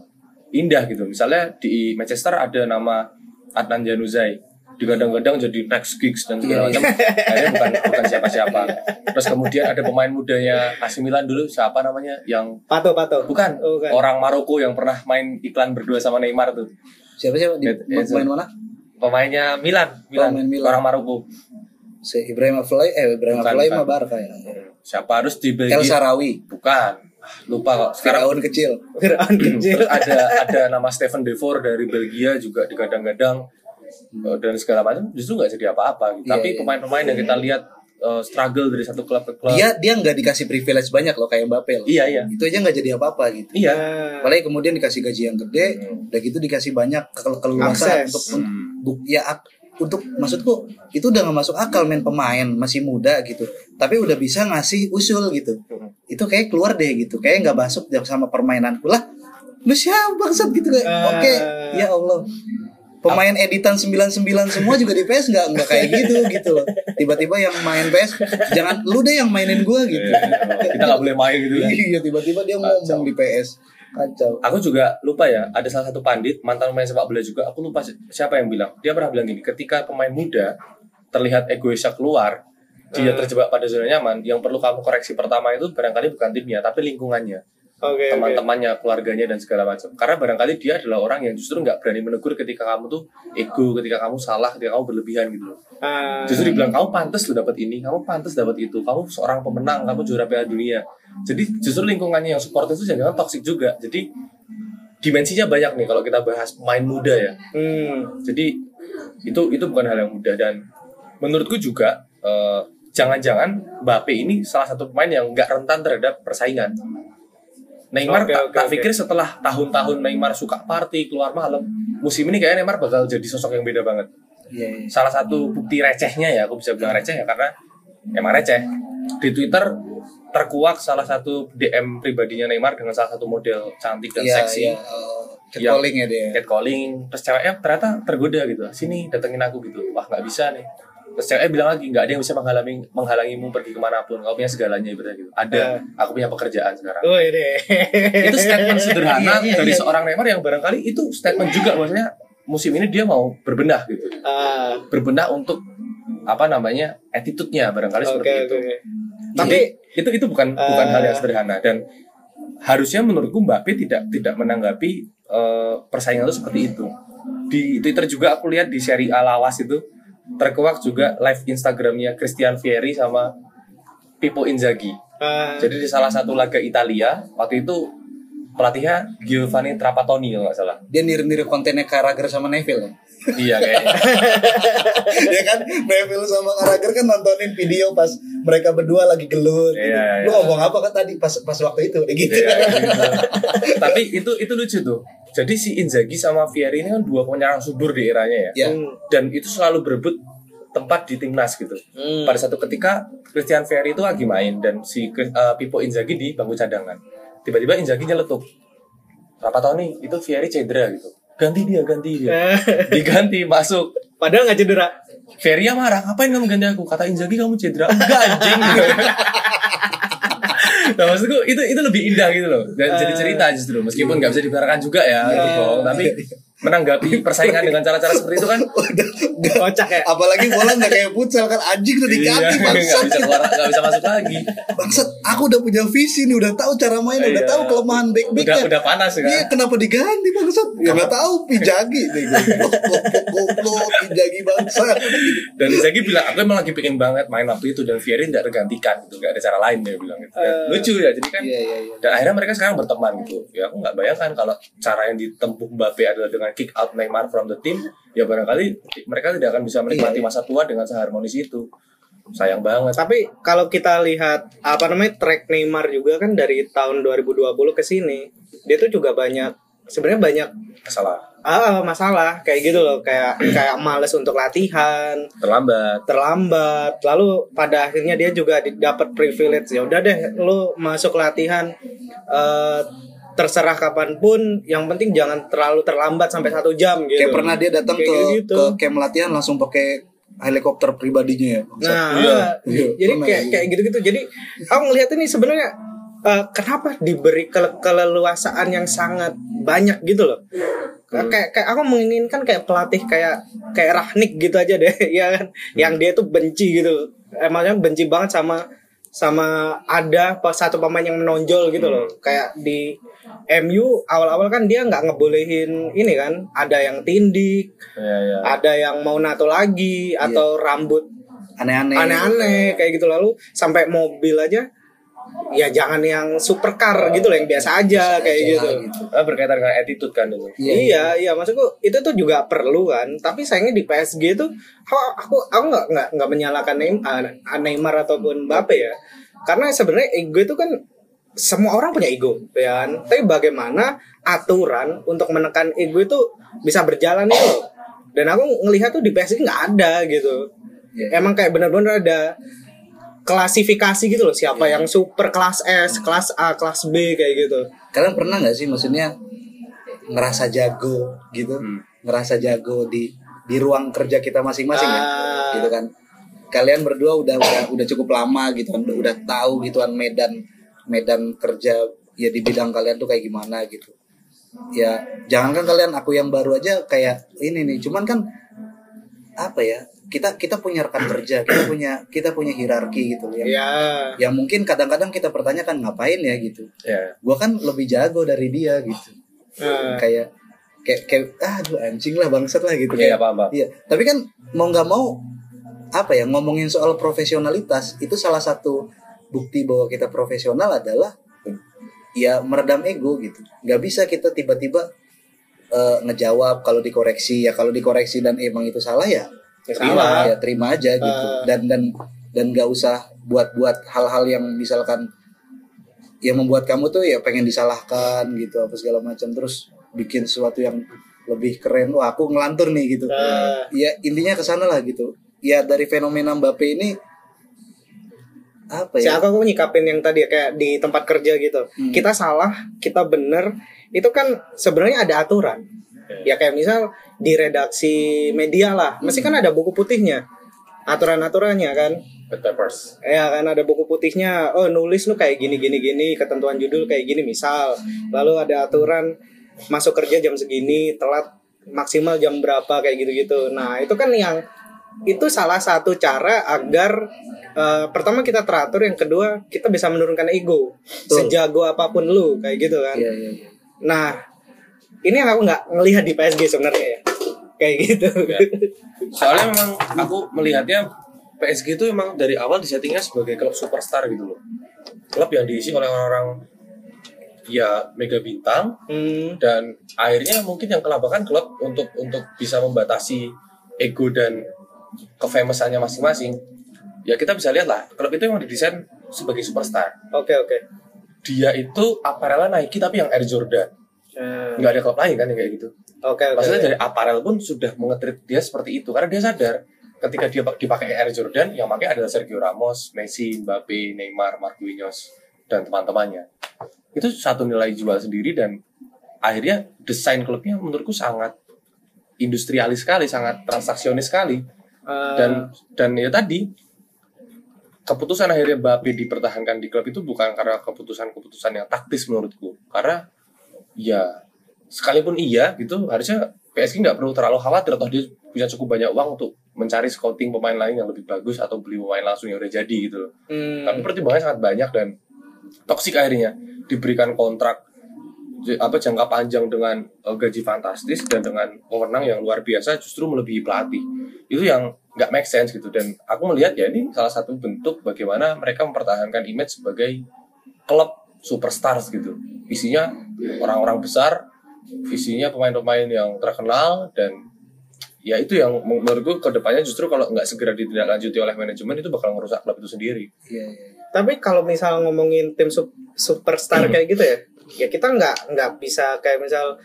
indah gitu misalnya di Manchester ada nama Adnan Januzaj digadang-gadang jadi next gigs dan segala
Iya,
macam. akhirnya bukan bukan siapa-siapa. Terus kemudian ada pemain mudanya AC Milan dulu siapa namanya? Yang
Pato Pato.
bukan,
Oh, bukan.
orang Maroko yang pernah main iklan berdua sama Neymar tuh.
Siapa siapa di
Ed- Ed-
main mana?
Pemainnya Milan Milan,
main Milan.
orang Maroko.
Si Ibrahim Afellay eh Ibrahim Afellay mah Barca ya
siapa harus di
El
Belgia
Sarawi.
Bukan. Ah, lupa kok. Sekarang
Firaun kecil.
Fir'aun kecil.
terus ada ada nama Stephen Devor dari Belgia juga digadang-gadang eh, dan segala macam justru nggak jadi apa-apa gitu.
Iya,
tapi
iya.
pemain-pemain yang kita lihat eh, struggle dari satu klub ke klub
dia dia nggak dikasih privilege banyak loh kayak Mbappe loh.
iya iya
itu aja nggak jadi apa-apa gitu
iya
Ah,
apalagi kemudian dikasih gaji yang gede
Hmm.
udah gitu dikasih banyak ke- keluasan untuk untuk ya untuk maksudku itu udah nggak masuk akal main pemain masih muda gitu tapi udah bisa ngasih usul gitu
Hmm.
itu kayak keluar deh gitu kayak nggak masuk sama permainanku lah lu siapa bangsat gitu kayak
Ah.
oke ya Allah pemain editan 99 semua juga di PS nggak nggak kayak gitu gitu loh. Tiba-tiba yang main PS jangan lu deh yang mainin gua gitu.
Iya, kita nggak boleh main gitu kan.
Iya tiba-tiba dia ngomong di PS kacau.
Aku juga lupa ya ada salah satu pandit mantan pemain sepak bola juga aku lupa si- siapa yang bilang. Dia pernah bilang gini ketika pemain muda terlihat egoisnya keluar dia
Hmm.
terjebak pada zona nyaman yang perlu kamu koreksi pertama itu barangkali bukan timnya tapi lingkungannya
Oke.
teman-temannya keluarganya dan segala macam. Karena barangkali dia adalah orang yang justru nggak berani menegur ketika kamu tuh ego ketika kamu salah ketika kamu berlebihan gitu loh.
Ah,
justru dibilang kamu pantas lo dapat ini kamu pantas dapat itu kamu seorang pemenang kamu juara piala dunia. Jadi justru lingkungannya yang support itu jangan toksik juga. Jadi dimensinya banyak nih kalau kita bahas pemain muda ya.
Hmm.
jadi itu itu bukan hal yang mudah. Dan menurutku juga eh, jangan-jangan Mbappe ini salah satu pemain yang nggak rentan terhadap persaingan Neymar
Oke,
tak,
oke.
pikir setelah tahun-tahun Neymar suka party keluar malam musim ini kayaknya Neymar bakal jadi sosok yang beda banget.
Iya iya.
salah satu bukti recehnya ya aku bisa bilang receh ya karena emang receh. Di Twitter terkuak salah satu DM pribadinya Neymar dengan salah satu model cantik dan
Iya,
seksi.
iya, uh,
Yang-
catcalling ya dia.
catcalling terus ceweknya ternyata tergoda gitu. Sini datengin aku gitu. Wah nggak bisa nih terus ceweknya bilang lagi nggak ada yang bisa menghalangi menghalangimu pergi ke mana pun kau punya segalanya ibaratnya gitu ada aku punya pekerjaan sekarang
Oh ini.
itu statement sederhana
Iya, iya,
dari
iya.
seorang Neymar yang barangkali itu statement juga maksudnya musim ini dia mau berbenah gitu
Ah,
berbenah untuk apa namanya attitude-nya barangkali
Oke
seperti itu. Jadi
Tapi
itu itu bukan bukan
Eh.
hal yang sederhana dan harusnya menurutku Mbappe tidak tidak menanggapi eh, persaingan itu seperti itu. Di Twitter juga aku lihat di seri A Lawas itu terkuak juga live Instagramnya Christian Vieri sama Pippo Inzaghi.
ah,
Jadi di salah satu laga Italia waktu itu pelatihnya Giovanni Trapattoni kalau nggak salah.
Dia niru-niru kontennya Carragher sama Neville ya.
iya kayaknya.
ya kan Neville sama Carragher kan nontonin video pas mereka berdua lagi gelut. gitu.
Iya,
Lu
iya.
ngomong apa kan tadi pas pas waktu itu gitu.
Iya, gitu. Tapi itu itu lucu tuh. Jadi si Inzaghi sama Vieri ini kan dua penyerang subur di eranya ya.
Ya.
hmm,
Dan itu selalu berebut tempat di timnas gitu.
hmm.
Pada satu ketika Christian Vieri itu lagi main dan si uh, Pippo Inzaghi di bangku cadangan. Tiba-tiba Inzaghi nyeletuk. Apa tahu nih itu Vieri cedera gitu. Ganti dia, ganti dia. Diganti masuk.
Padahal nggak cedera.
Feria marah, ngapain kamu ganti aku? Kata Inzaghi kamu cedera. Enggak anjing. nah maksudku itu itu lebih indah gitu loh. Dan jadi cerita justru meskipun nggak bisa dibenarkan juga ya itu bohong. Tapi menanggapi persaingan dengan cara-cara seperti itu kan
Udah, udah.
Kocak ya.
Apalagi bola nggak kayak futsal kan anjing udah
iya,
diganti
nggak
bangsat.
bisa keluar, nggak bisa masuk lagi.
Bangsat, aku udah punya visi nih, udah tahu cara main, udah
Iya.
tahu kelemahan back
Udah
backnya.
udah panas ya
Iya, kenapa diganti bangsat? Ya nggak tahu, pijagi deh goblok, goblok, goblok, pijagi bangsat.
Dan Inzaghi bilang aku emang lagi pengen banget main waktu itu dan Vieri tidak tergantikan gitu, nggak ada cara lain dia bilang gitu.
Eh.
lucu ya jadi kan.
Iya, iya, iya.
Dan akhirnya mereka sekarang berteman gitu. Ya aku nggak bayangkan kalau cara yang ditempuh Mbappe adalah dengan kick out Neymar from the team, ya barangkali mereka tidak akan bisa menikmati
Iya,
masa tua dengan seharmonis itu. sayang banget.
Tapi kalau kita lihat apa namanya track Neymar juga kan dari tahun 2020 ke sini, dia tuh juga banyak sebenarnya banyak
salah
ah, masalah. Kayak gitu loh, kayak kayak males untuk latihan,
terlambat.
Terlambat. Lalu pada akhirnya dia juga dapat privilege. Ya udah deh lu masuk latihan eh, terserah kapan pun, yang penting jangan terlalu terlambat sampai satu jam gitu.
Kayak pernah dia datang
Kayak
ke
gitu.
ke camp latihan langsung pakai helikopter pribadinya ya.
Nah,
Iya. Iya,
jadi
pernah
kayak
ya.
kayak gitu-gitu. Jadi aku ngelihat ini sebenarnya eh, kenapa diberi kele- keleluasaan yang sangat banyak gitu loh.
Hmm.
Kayak kayak aku menginginkan kayak pelatih kayak kayak Rahnik gitu aja deh, ya kan.
Hmm.
Yang dia tuh benci gitu. Emangnya benci banget sama sama ada satu pemain yang menonjol gitu loh. Kayak di MU awal-awal kan dia nggak ngebolehin ini kan, ada yang tindik,
ya ya
ada yang mau nato lagi atau rambut
Aneh-aneh.
aneh-aneh kayak gitu. Lalu sampai mobil aja ya jangan yang supercar gitu loh yang biasa aja kayak
aja
gitu.
gitu.
Ah, berkaitan dengan attitude kan itu
Iya.
Iya, iya maksudku itu tuh juga perlu kan. Tapi sayangnya di PSG tuh aku aku aku nggak nggak nggak menyalahkan Neymar, Neymar ataupun Mbappe ya. Karena sebenarnya ego itu kan semua orang punya ego, ya kan. Tapi bagaimana aturan untuk menekan ego itu bisa berjalan itu. Dan aku ngelihat tuh di PSG nggak ada gitu.
Iya.
Emang kayak benar-benar ada klasifikasi gitu loh siapa yang super kelas S, kelas A, kelas B kayak gitu.
Kalian pernah nggak sih maksudnya ngerasa jago gitu,
Hmm.
ngerasa jago di di ruang kerja kita masing-masing ya,
Ah.
gitu kan? Kalian berdua udah udah udah cukup lama gitu kan, udah, udah tahu gitu kan medan medan kerja ya di bidang kalian tuh kayak gimana gitu. Ya jangankan kalian aku yang baru aja kayak ini nih, cuman kan apa ya kita kita punya rekan kerja, kita punya kita punya hierarki gitu yang
Ya.
yang mungkin kadang-kadang kita pertanyakan ngapain ya? gitu.
Ya
gua kan lebih jago dari dia gitu.
Nah,
kayak kayak kayak aduh anjing lah bangsat lah gitu.
Iya,
kayak
paham, paham.
iya. Tapi kan mau nggak mau apa ya ngomongin soal profesionalitas itu salah satu bukti bahwa kita profesional adalah ya meredam ego gitu. Nggak bisa kita tiba-tiba eh, ngejawab kalau dikoreksi. Ya kalau dikoreksi dan emang itu salah ya
Ya
terima ya terima aja gitu
Eh.
dan dan dan nggak usah buat-buat hal-hal yang misalkan yang membuat kamu tuh ya pengen disalahkan gitu apa segala macam terus bikin sesuatu yang lebih keren wah aku ngelantur nih gitu
Eh.
ya intinya ke sana lah gitu ya dari fenomena Mbappe ini apa ya
aku, aku nyikapin yang tadi ya, kayak di tempat kerja gitu.
Hmm.
Kita salah, kita bener. Itu kan sebenarnya ada aturan. Ya kayak misal di redaksi media lah, mesti kan ada buku putihnya. Aturan-aturannya kan.
Bad Peppers
Ya kan ada buku putihnya. Oh, nulis lu kayak gini gini gini, ketentuan judul kayak gini misal. Lalu ada aturan masuk kerja jam segini, telat maksimal jam berapa kayak gitu-gitu. Nah, itu kan yang itu salah satu cara agar eh, pertama kita teratur, yang kedua kita bisa menurunkan ego.
Betul.
Sejago apa pun lu kayak gitu kan.
Iya, iya, iya.
Nah, ini yang aku nggak ngelihat di PSG sebenarnya ya. Kayak gitu.
Ya. soalnya memang aku melihatnya PSG itu memang dari awal disettingnya sebagai klub superstar gitu loh klub yang diisi oleh orang-orang ya mega bintang
Hmm,
dan akhirnya mungkin yang kelabakan klub untuk untuk bisa membatasi ego dan kefamousannya masing-masing ya kita bisa lihat lah klub itu memang didesain sebagai superstar
Oke oke.
dia itu aparelnya Nike tapi yang Air Jordan
Eh,
nggak ada klub lain kan yang kayak gitu.
Oke oke.
maksudnya dari aparel pun sudah mengetrit dia seperti itu. Karena dia sadar ketika dia dipakai Air Jordan yang pakai adalah Sergio Ramos, Messi, Mbappe, Neymar, Marquinhos dan teman-temannya. Itu satu nilai jual sendiri dan akhirnya desain klubnya menurutku sangat industrialis sekali, sangat transaksionis sekali.
Eh,
dan dan ya tadi keputusan akhirnya Mbappe dipertahankan di klub itu bukan karena keputusan-keputusan yang taktis menurutku. Karena ya sekalipun iya gitu harusnya PSG nggak perlu terlalu khawatir atau dia punya cukup banyak uang untuk mencari scouting pemain lain yang lebih bagus atau beli pemain langsung yang udah jadi gitu loh.
Hmm,
tapi pertimbangannya sangat banyak dan toksik akhirnya. Diberikan kontrak apa jangka panjang dengan eh, gaji fantastis dan dengan wewenang yang luar biasa justru melebihi pelatih. Itu yang nggak make sense gitu dan aku melihat ya ini salah satu bentuk bagaimana mereka mempertahankan image sebagai klub superstars gitu. Isinya orang-orang besar visinya pemain-pemain yang terkenal dan ya itu yang menurutku ke depannya justru kalau nggak segera ditindaklanjuti oleh manajemen itu bakal ngerusak klub itu sendiri.
Iya, iya.
Tapi kalau misal ngomongin tim sup- superstar kayak gitu ya, ya kita nggak nggak bisa kayak misal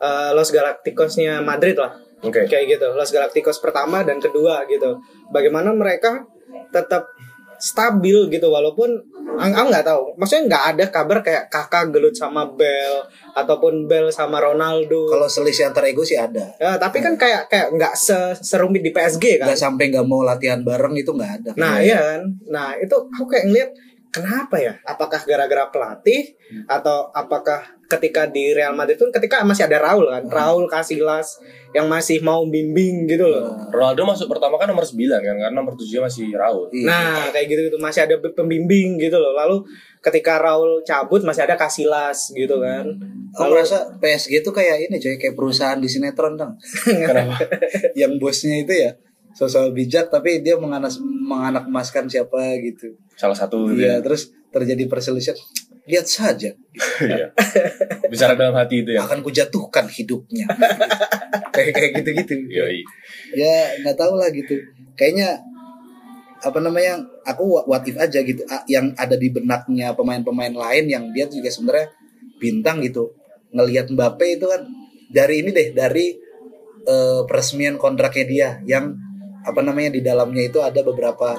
eh, Los Galacticos-nya Madrid lah,
Oke.
kayak gitu. Los Galacticos pertama dan kedua gitu. Bagaimana mereka tetap stabil gitu walaupun aku nggak tahu. Maksudnya nggak ada kabar kayak kakak gelut sama Bell ataupun Bell sama Ronaldo.
Kalau selisih antar ego sih ada.
Ya, tapi kan kayak kayak nggak se- serumit di PSG kan.
Nggak sampai nggak mau latihan bareng itu nggak ada.
Nah, iya kan. Nah, itu aku kayak ngeliat kenapa ya? Apakah gara-gara pelatih atau apakah ketika di Real Madrid itu ketika masih ada Raul kan? Raul Casillas yang masih mau bimbing gitu loh.
Ronaldo masuk pertama kan nomor 9 kan karena nomor 7 masih Raul.
Iya.
Nah, kayak gitu gitu masih ada pembimbing gitu loh. Lalu ketika Raul cabut masih ada Casillas gitu kan.
Aku merasa PSG itu kayak ini coy, kayak perusahaan di sinetron dong.
Kenapa?
yang bosnya itu ya sosok bijak tapi dia menganas menganak emaskan siapa gitu.
Salah satu gitu
Iya,
ya.
terus terjadi perselisihan. Lihat saja,
Iya. Bicara dalam hati itu ya.
akan kujatuhkan hidupnya. kayak kayak gitu-gitu.
Yoi.
Ya nggak tahu lah gitu. Kayaknya apa namanya? Aku wa- what if aja gitu. Yang ada di benaknya pemain-pemain lain yang dia juga sebenarnya bintang gitu. Ngelihat Mbappe itu kan dari ini deh dari eh, peresmian kontraknya dia yang apa namanya di dalamnya itu ada beberapa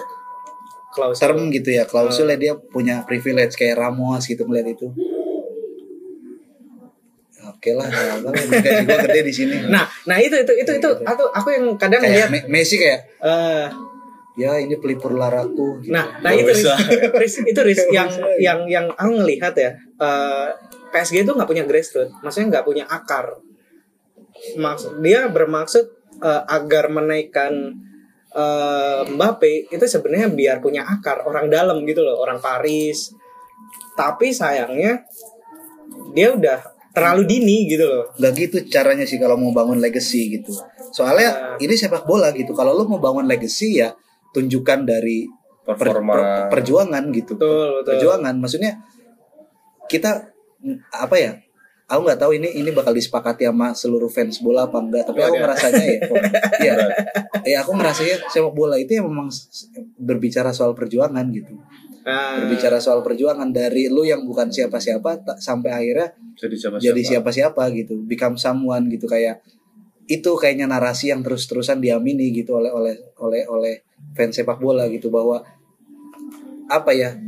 Klausul.
term gitu ya klausulnya dia punya privilege kayak Ramos gitu melihat itu oke lah gaji gede di sini
Nah, nah itu itu itu itu aku aku yang kadang
kayak
lihat
Me- Messi kayak
eh
ya ini pelipur laraku gitu.
Nah, nah itu
bisa.
Riz, Riz, itu Riz yang yang yang aku ngelihat ya. eh, PSG itu nggak punya grassroots, maksudnya nggak punya akar. Maksud dia bermaksud eh, agar menaikkan eh, Mbappe itu sebenarnya biar punya akar orang dalam gitu loh, orang Paris. Tapi sayangnya dia udah terlalu dini gitu loh.
nggak gitu caranya sih kalau mau bangun legacy gitu soalnya
Nah.
ini sepak bola gitu kalau lu mau bangun legacy ya tunjukkan dari per-
Performa.
per- perjuangan gitu
Betul, betul.
perjuangan maksudnya kita apa ya aku nggak tahu ini ini bakal disepakati sama seluruh fans bola apa enggak tapi aku
Waduh.
ngerasanya ya oh, iya ya aku ngerasanya sepak bola itu yang memang berbicara soal perjuangan gitu.
Nah,
berbicara soal perjuangan dari lu yang bukan siapa-siapa sampai akhirnya
Jadi siapa
jadi siapa-siapa gitu become someone gitu kayak itu kayaknya narasi yang terus-terusan diamini gitu oleh oleh oleh oleh fans sepak bola gitu bahwa apa ya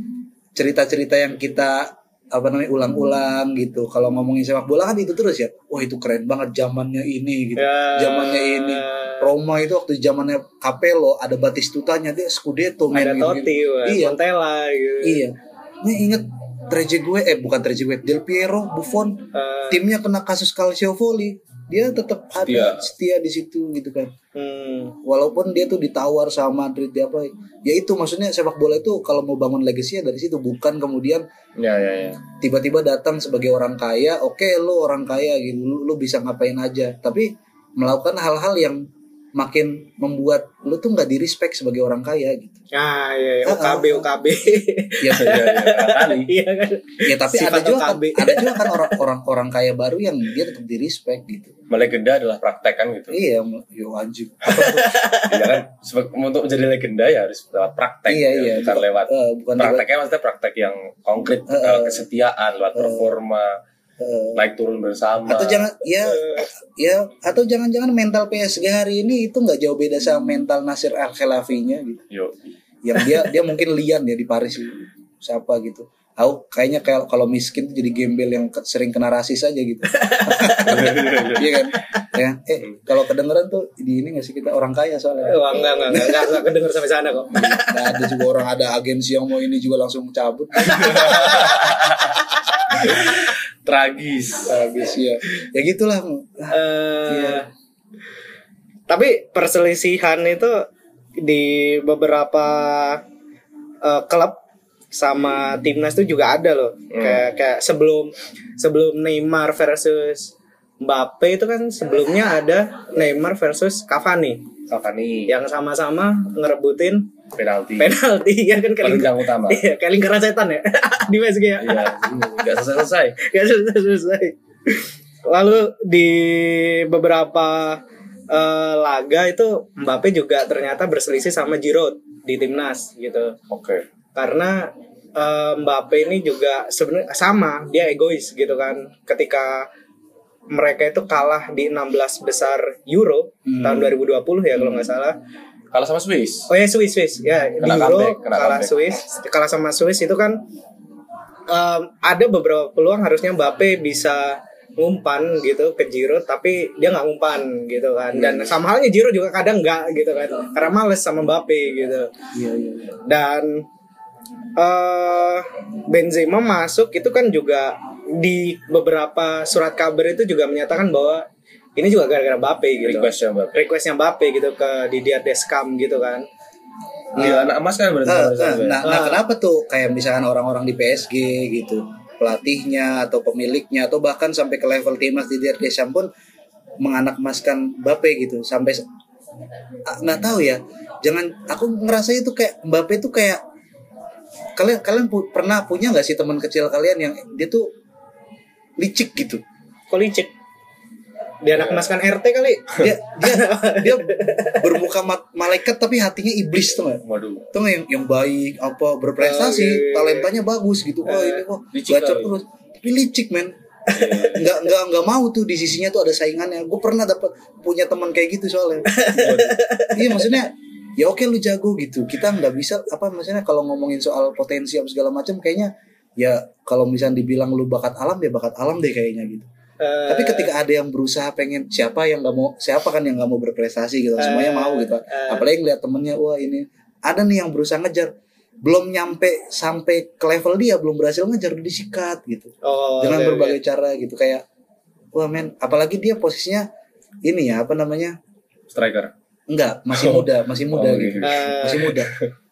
cerita-cerita yang kita apa namanya ulang-ulang gitu kalau ngomongin sepak bola kan itu terus ya wah itu keren banget zamannya ini gitu
ya,
zamannya ini Roma itu waktu zamannya Capello ada Batistutanya dia Scudetto main
ada
gitu.
Totti,
Iya.
Montella gitu.
Iya. Ini inget Trezeguet eh bukan Trezeguet, Del Piero, Buffon,
Eh,
timnya kena kasus Calciopoli. Dia tetap ada
Setia.
setia di situ gitu kan.
Hmm.
Walaupun dia tuh ditawar sama Madrid dia apa. Ya itu maksudnya sepak bola itu kalau mau bangun legasi ya dari situ bukan kemudian
Ya ya ya.
tiba-tiba datang sebagai orang kaya, oke lu orang kaya gitu, lu, lu bisa ngapain aja. Tapi melakukan hal-hal yang makin membuat lu tuh nggak di respect sebagai orang kaya gitu.
Ah, iya, iya. OKB,
ah,
OKB.
Ya,
Ya, ya, kali.
Iya kan?
ya tapi ada
Sifat
juga kan,
OKB.
ada juga kan orang-orang orang kaya baru yang dia tetap di respect gitu.
Melegenda adalah praktek kan gitu.
Iya, yo anjing.
Iya kan untuk menjadi legenda ya harus lewat praktek
Iya,
ya,
iya.
bukan lewat
Eh, bukan
prakteknya maksudnya praktek yang konkret
eh,
eh. kesetiaan lewat performa
eh,
naik turun bersama
atau jangan ya ya atau jangan-jangan mental PSG hari ini itu nggak jauh beda sama mental Nasir Al Khelafinya gitu.
Yo.
Yang dia dia mungkin lian ya di Paris siapa gitu. Aku kayaknya kayak kalau miskin tuh jadi gembel yang sering kena rasis aja gitu. Iya kan? Ya, eh kalau kedengeran tuh di ini nggak sih kita orang kaya soalnya.
Wah, enggak, enggak, enggak, enggak, enggak kedenger sampai sana kok.
Nggak ada juga orang ada agensi yang mau ini juga langsung cabut.
tragis
Habis ya. Ya gitulah.
Eh,
Iya.
Tapi perselisihan itu di beberapa eh, klub sama timnas itu juga ada loh. Kayak kayak sebelum sebelum Neymar versus Mbappe itu kan sebelumnya ada Neymar versus Cavani
Cavani
yang sama-sama ngerebutin
penalti
penalti ya kan kayak
penunjang utama
Iya, kayak lingkaran setan ya di PSG ya.
iya nggak selesai selesai
Gak selesai selesai. Lalu di beberapa eh, laga itu Mbappe juga ternyata berselisih sama Giroud di timnas gitu
Oke.
karena eh, Mbappe ini juga sebenarnya sama dia egois gitu kan ketika mereka itu kalah di 16 besar Euro
Hmm.
tahun 2020 ya kalau nggak salah
Kalah sama Swiss.
Oh ya Swiss Swiss ya
Kena
di Euro
comeback, kena
kalah
comeback.
Swiss kalah sama Swiss itu kan em, ada beberapa peluang harusnya Mbappe bisa ngumpan gitu ke Giroud tapi dia nggak ngumpan gitu kan
Hmm.
dan sama halnya Giroud juga kadang nggak gitu kan karena males sama Mbappe gitu
Iya iya.
dan eh Benzema masuk itu kan juga di beberapa surat kabar itu juga menyatakan bahwa ini juga gara-gara Mbappe gitu
Requestnya Mbak.
requestnya Mbappe gitu ke Didier Deschamps gitu kan
Dia anak emas kan berarti.
Eh,
misalnya.
nah, nah
Ah.
kenapa tuh kayak misalkan orang-orang di PSG gitu pelatihnya atau pemiliknya atau bahkan sampai ke level timnas di Deschamps pun menganakmaskan Mbappe gitu sampai nggak tahu ya jangan aku ngerasa itu kayak Mbappe itu kayak kalian kalian pu- pernah punya nggak sih teman kecil kalian yang dia tuh licik gitu
kok licik dia anak emaskan RT kali.
Dia dia dia bermuka ma- malaikat tapi hatinya iblis tuh nggak?
Waduh.
itu yang yang baik apa berprestasi
Oh, iya, iya.
talentanya bagus gitu. Wah ini kok
kali.
terus. Tapi licik men. Nggak nggak nggak mau tuh di sisinya tuh ada saingannya. Gue pernah dapat punya teman kayak gitu soalnya. Iya maksudnya ya oke lu jago gitu. Kita nggak bisa apa maksudnya kalau ngomongin soal potensi apa segala macam kayaknya ya kalau misalnya dibilang lu bakat alam ya bakat alam deh kayaknya gitu Tapi ketika ada yang berusaha pengen siapa yang nggak mau siapa kan yang nggak mau berprestasi gitu semuanya mau gitu.
Eh.
apalagi ngeliat temennya wah ini ada nih yang berusaha ngejar. Belum nyampe sampai ke level dia belum berhasil ngejar udah disikat gitu.
Oh,
dengan
oke,
berbagai cara gitu kayak wah men apalagi dia posisinya ini ya apa namanya?
Striker.
enggak masih muda masih muda
Oh,
gitu.
iya.
Eh,
masih muda.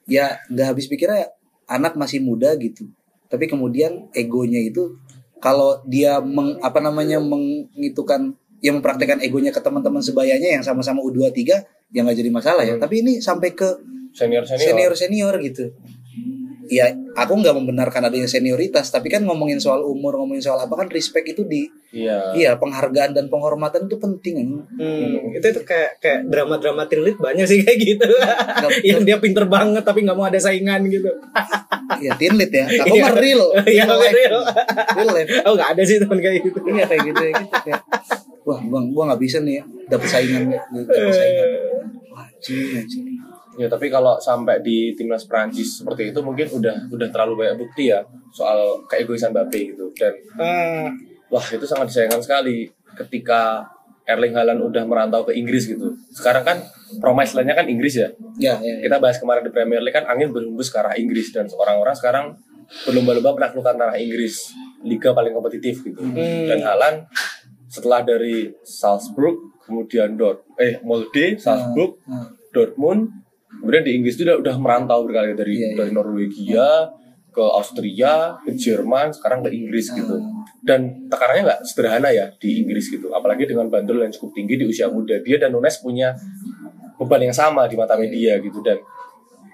Ya nggak habis pikirnya anak masih muda gitu. Tapi kemudian egonya itu kalau dia meng, apa namanya mengitukan yang mempraktekkan egonya ke teman-teman sebayanya yang sama-sama U23 ya nggak jadi masalah ya
Hmm.
tapi ini sampai ke
Senior senior.
senior senior gitu ya aku nggak membenarkan adanya senioritas tapi kan ngomongin soal umur ngomongin soal apa kan respect itu di
Iya.
iya penghargaan dan penghormatan itu penting
Hmm, itu tuh kayak kayak drama-drama teen lead banyak sih kayak gitu.
Nggak-
yang dia pinter banget tapi nggak mau ada saingan gitu.
ya lead ya aku
Iya.
mah real
Iya,
life.
real.
real life
Oh nggak ada sih teman kayak gitu.
iya kayak gitu ya gitu kayak wah gua gua nggak bisa nih ya dapet saingan dapet saingan wah anjing anjing
Ya tapi kalau sampai di timnas Prancis seperti itu mungkin udah udah terlalu banyak bukti ya soal keegoisan Mbappe gitu dan
Ah,
wah itu sangat disayangkan sekali ketika Erling Haaland udah merantau ke Inggris gitu. Sekarang kan promise lainnya kan Inggris ya.
ya ya, ya.
Kita bahas kemarin di Premier League kan angin berhembus ke arah Inggris dan orang-orang sekarang berlomba-lomba menaklukkan tanah Inggris, liga paling kompetitif gitu.
Hmm.
Dan Haaland setelah dari Salzburg, kemudian Dort, eh Molde, Salzburg,
Hmm.
Dortmund, kemudian di Inggris itu udah, udah merantau berkali dari
Iya, iya.
dari Norwegia ke Austria, ke Jerman, sekarang ke Inggris gitu. Dan tekanannya nggak sederhana ya di Inggris gitu. Apalagi dengan bandrol yang cukup tinggi di usia muda. Dia dan Nunes punya beban yang sama di mata media gitu dan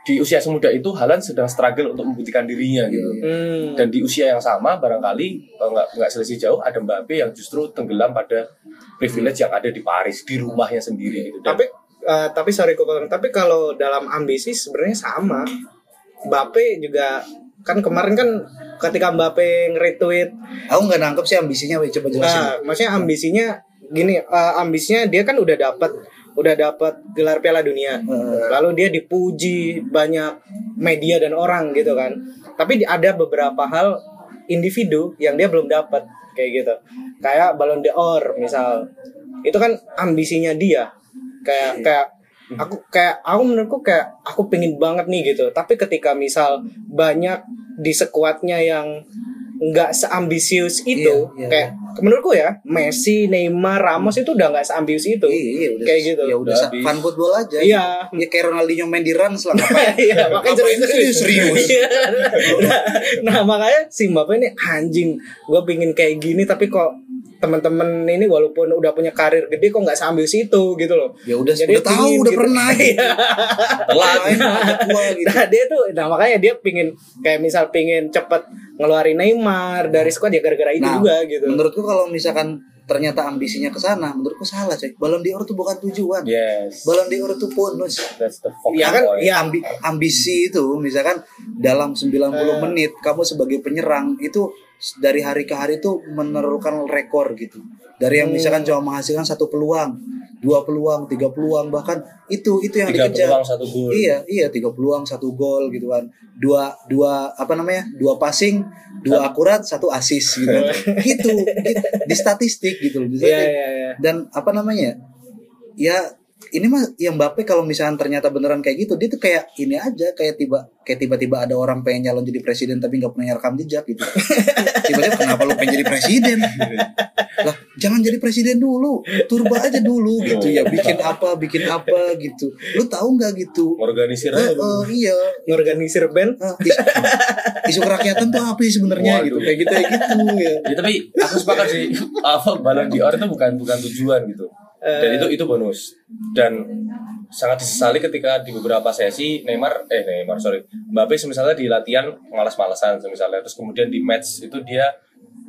di usia semuda itu Haaland sedang struggle untuk membuktikan dirinya gitu.
hmm.
Dan di usia yang sama barangkali eh, nggak nggak selisih jauh ada Mbappe yang justru tenggelam pada privilege yang ada di Paris di rumahnya sendiri gitu. Dan
tapi eh, tapi sorry kok tapi kalau dalam ambisi sebenarnya sama. Mbappe juga kan kemarin kan ketika Mbappe nge-retweet
aku nggak nangkep sih ambisinya coba jelasin
Nah, maksudnya ambisinya gini, eh, ambisinya dia kan udah dapat udah dapat gelar Piala Dunia.
Hmm.
Lalu dia dipuji banyak media dan orang gitu kan. Tapi ada beberapa hal individu yang dia belum dapat kayak gitu. Kayak Ballon d'Or misal. Itu kan ambisinya dia. Kayak kayak aku kayak aku menurutku kayak aku pingin banget nih gitu. Tapi ketika misal banyak di sekuatnya yang nggak seambisius itu
Iya, iya,
kayak menurutku ya Messi, Neymar, Ramos itu udah nggak seambisius itu.
iya, iya, udah,
Kayak gitu.
ya udah
Udah
fun football aja
Iya.
ya kayak Ronaldinho main di Rans lah ngapain
Iya, makanya
Ngapain
serius
serius?
Iya. nah, nah, makanya si Mbappe ini anjing, gue pingin kayak gini tapi kok teman-teman ini walaupun udah punya karir gede kok nggak sambil situ gitu loh.
ya udah
Jadi
udah tahu
pingin
udah
gitu.
pernah
Iya.
Lain aja gua gitu
Nah dia tuh, nah makanya dia pingin kayak misal pingin cepet ngeluarin Neymar dari squad ya gara-gara itu
Nah,
juga gitu.
menurutku kalau misalkan ternyata ambisinya ke sana menurutku salah coy Ballon d'Or tuh bukan tujuan
Yes.
Ballon d'Or itu bonus
That's the
Ya kan,
point.
ya
Ambi- ambisi itu misalkan dalam 90
Eh.
menit kamu sebagai penyerang itu dari hari ke hari itu menerukan rekor gitu dari yang
Hmm.
misalkan cuma menghasilkan satu peluang dua peluang tiga peluang bahkan itu itu yang
Tiga
dikejar
peluang satu gol.
iya iya tiga peluang satu gol gitu kan dua dua apa namanya dua passing dua akurat satu asis gitu kan. gitu, gitu di statistik gitu loh kayak-
iya iya.
dan apa namanya ya ini mah yang Mbappe kalau misalnya ternyata beneran kayak gitu dia tuh kayak ini aja kayak tiba kayak tiba-tiba ada orang pengen nyalon jadi presiden tapi nggak punya rekam jejak gitu. Tiba-tiba kenapa lu pengen jadi presiden? Lah jangan jadi presiden dulu turba aja dulu gitu. Ya bikin apa bikin apa gitu. Lu tahu nggak gitu.
Organisir
Eh,
aja.
eh, iya.
Ngorganisir band.
Eh, isu, isu kerakyatan tuh apa sih sebenarnya gitu. Kayak gitu kayak gitu ya.
Ya tapi aku sepakat sih apa Ballon d'Or itu bukan bukan tujuan gitu. Dan itu itu bonus. Dan sangat disesali ketika di beberapa sesi Neymar eh Neymar sorry Mbappe misalnya di latihan malas-malasan misalnya terus kemudian di match itu dia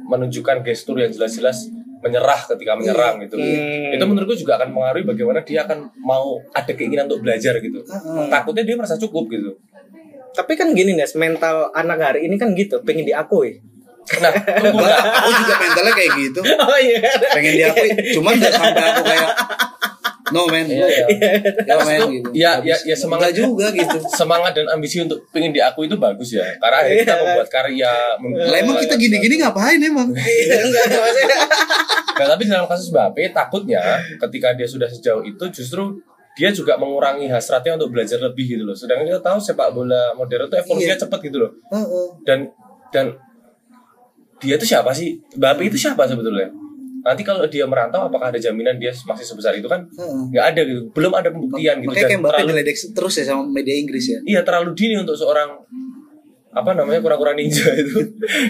menunjukkan gestur yang jelas-jelas menyerah ketika menyerang gitu.
Hmm.
Itu menurutku juga akan mengaruhi bagaimana dia akan mau ada keinginan untuk belajar gitu.
Heeh.
Takutnya dia merasa cukup gitu.
Tapi kan gini Nes, mental anak hari ini kan gitu, pengen diakui.
Nah, tunggu bentar.
aku juga mentalnya kayak gitu
Oh iya.
pengen diakui cuman gak sampai aku kayak no man
Iya, iya.
ya man gitu
Ya, ya, ya semangat
Enggak juga gitu
semangat dan ambisi untuk pengen diakui itu bagus ya karena akhirnya kita membuat karya
lah emang kita gini-gini ngapain emang
Iya.
Nah, tapi dalam kasus Mbappe takutnya ketika dia sudah sejauh itu justru dia juga mengurangi hasratnya untuk belajar lebih gitu loh sedangkan kita tahu sepak bola modern itu evolusinya
Iya.
cepat gitu loh
Heeh.
dan dan dia itu siapa sih? Mbappe itu siapa sebetulnya? Nanti kalau dia merantau apakah ada jaminan dia masih sebesar itu kan?
Heeh.
nggak ada gitu. Belum ada pembuktian gitu.
Makanya kayak Mbappe diledek terus ya sama media Inggris ya?
Iya terlalu dini untuk seorang apa namanya kura-kura ninja itu.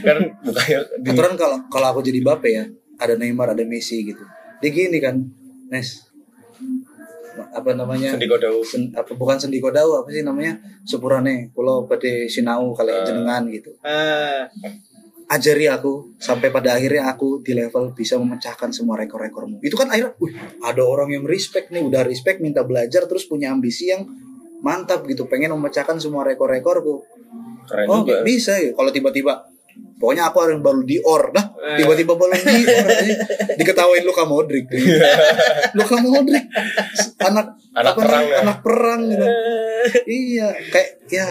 Kan bukannya di,
aturan kalau kalau aku jadi Mbappe ya ada Neymar ada Messi gitu. Dia gini kan Nes. Apa namanya?
Sendi Kodau.
Sen- apa bukan sendi kodau apa sih namanya? Sepurane kalau pada sinau kali
Ah.
jenengan gitu.
Ah,
ajari aku sampai pada akhirnya aku di level bisa memecahkan semua rekor-rekormu. Itu kan akhirnya, wih, ada orang yang respect nih, udah respect minta belajar terus punya ambisi yang mantap gitu, pengen memecahkan semua rekor-rekorku.
keren
Oh,
juga
bisa ya. Kalau tiba-tiba pokoknya aku harus baru di or dah.
Eh.
Tiba-tiba baru di or aja. diketawain Luka Modric. Luka Modric anak
Anak
apa
perang
namanya?
ya.
anak perang gitu. iya, kayak ya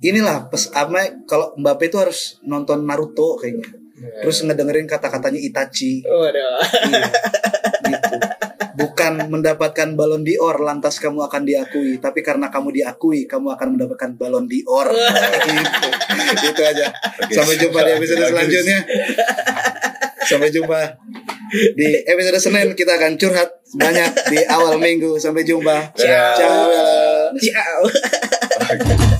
inilah pes apa kalau Mbappe itu harus nonton Naruto kayaknya. Terus ngedengerin kata-katanya Itachi.
waduh.
Iya, gitu. Bukan mendapatkan balon d'Or lantas kamu akan diakui, tapi karena kamu diakui, kamu akan mendapatkan balon d'Or. gitu. Itu aja. Sampai jumpa di episode selanjutnya. Sampai jumpa di episode Senin kita akan curhat banyak di awal minggu. Sampai jumpa.
Dadah.
Ciao.
Ciao.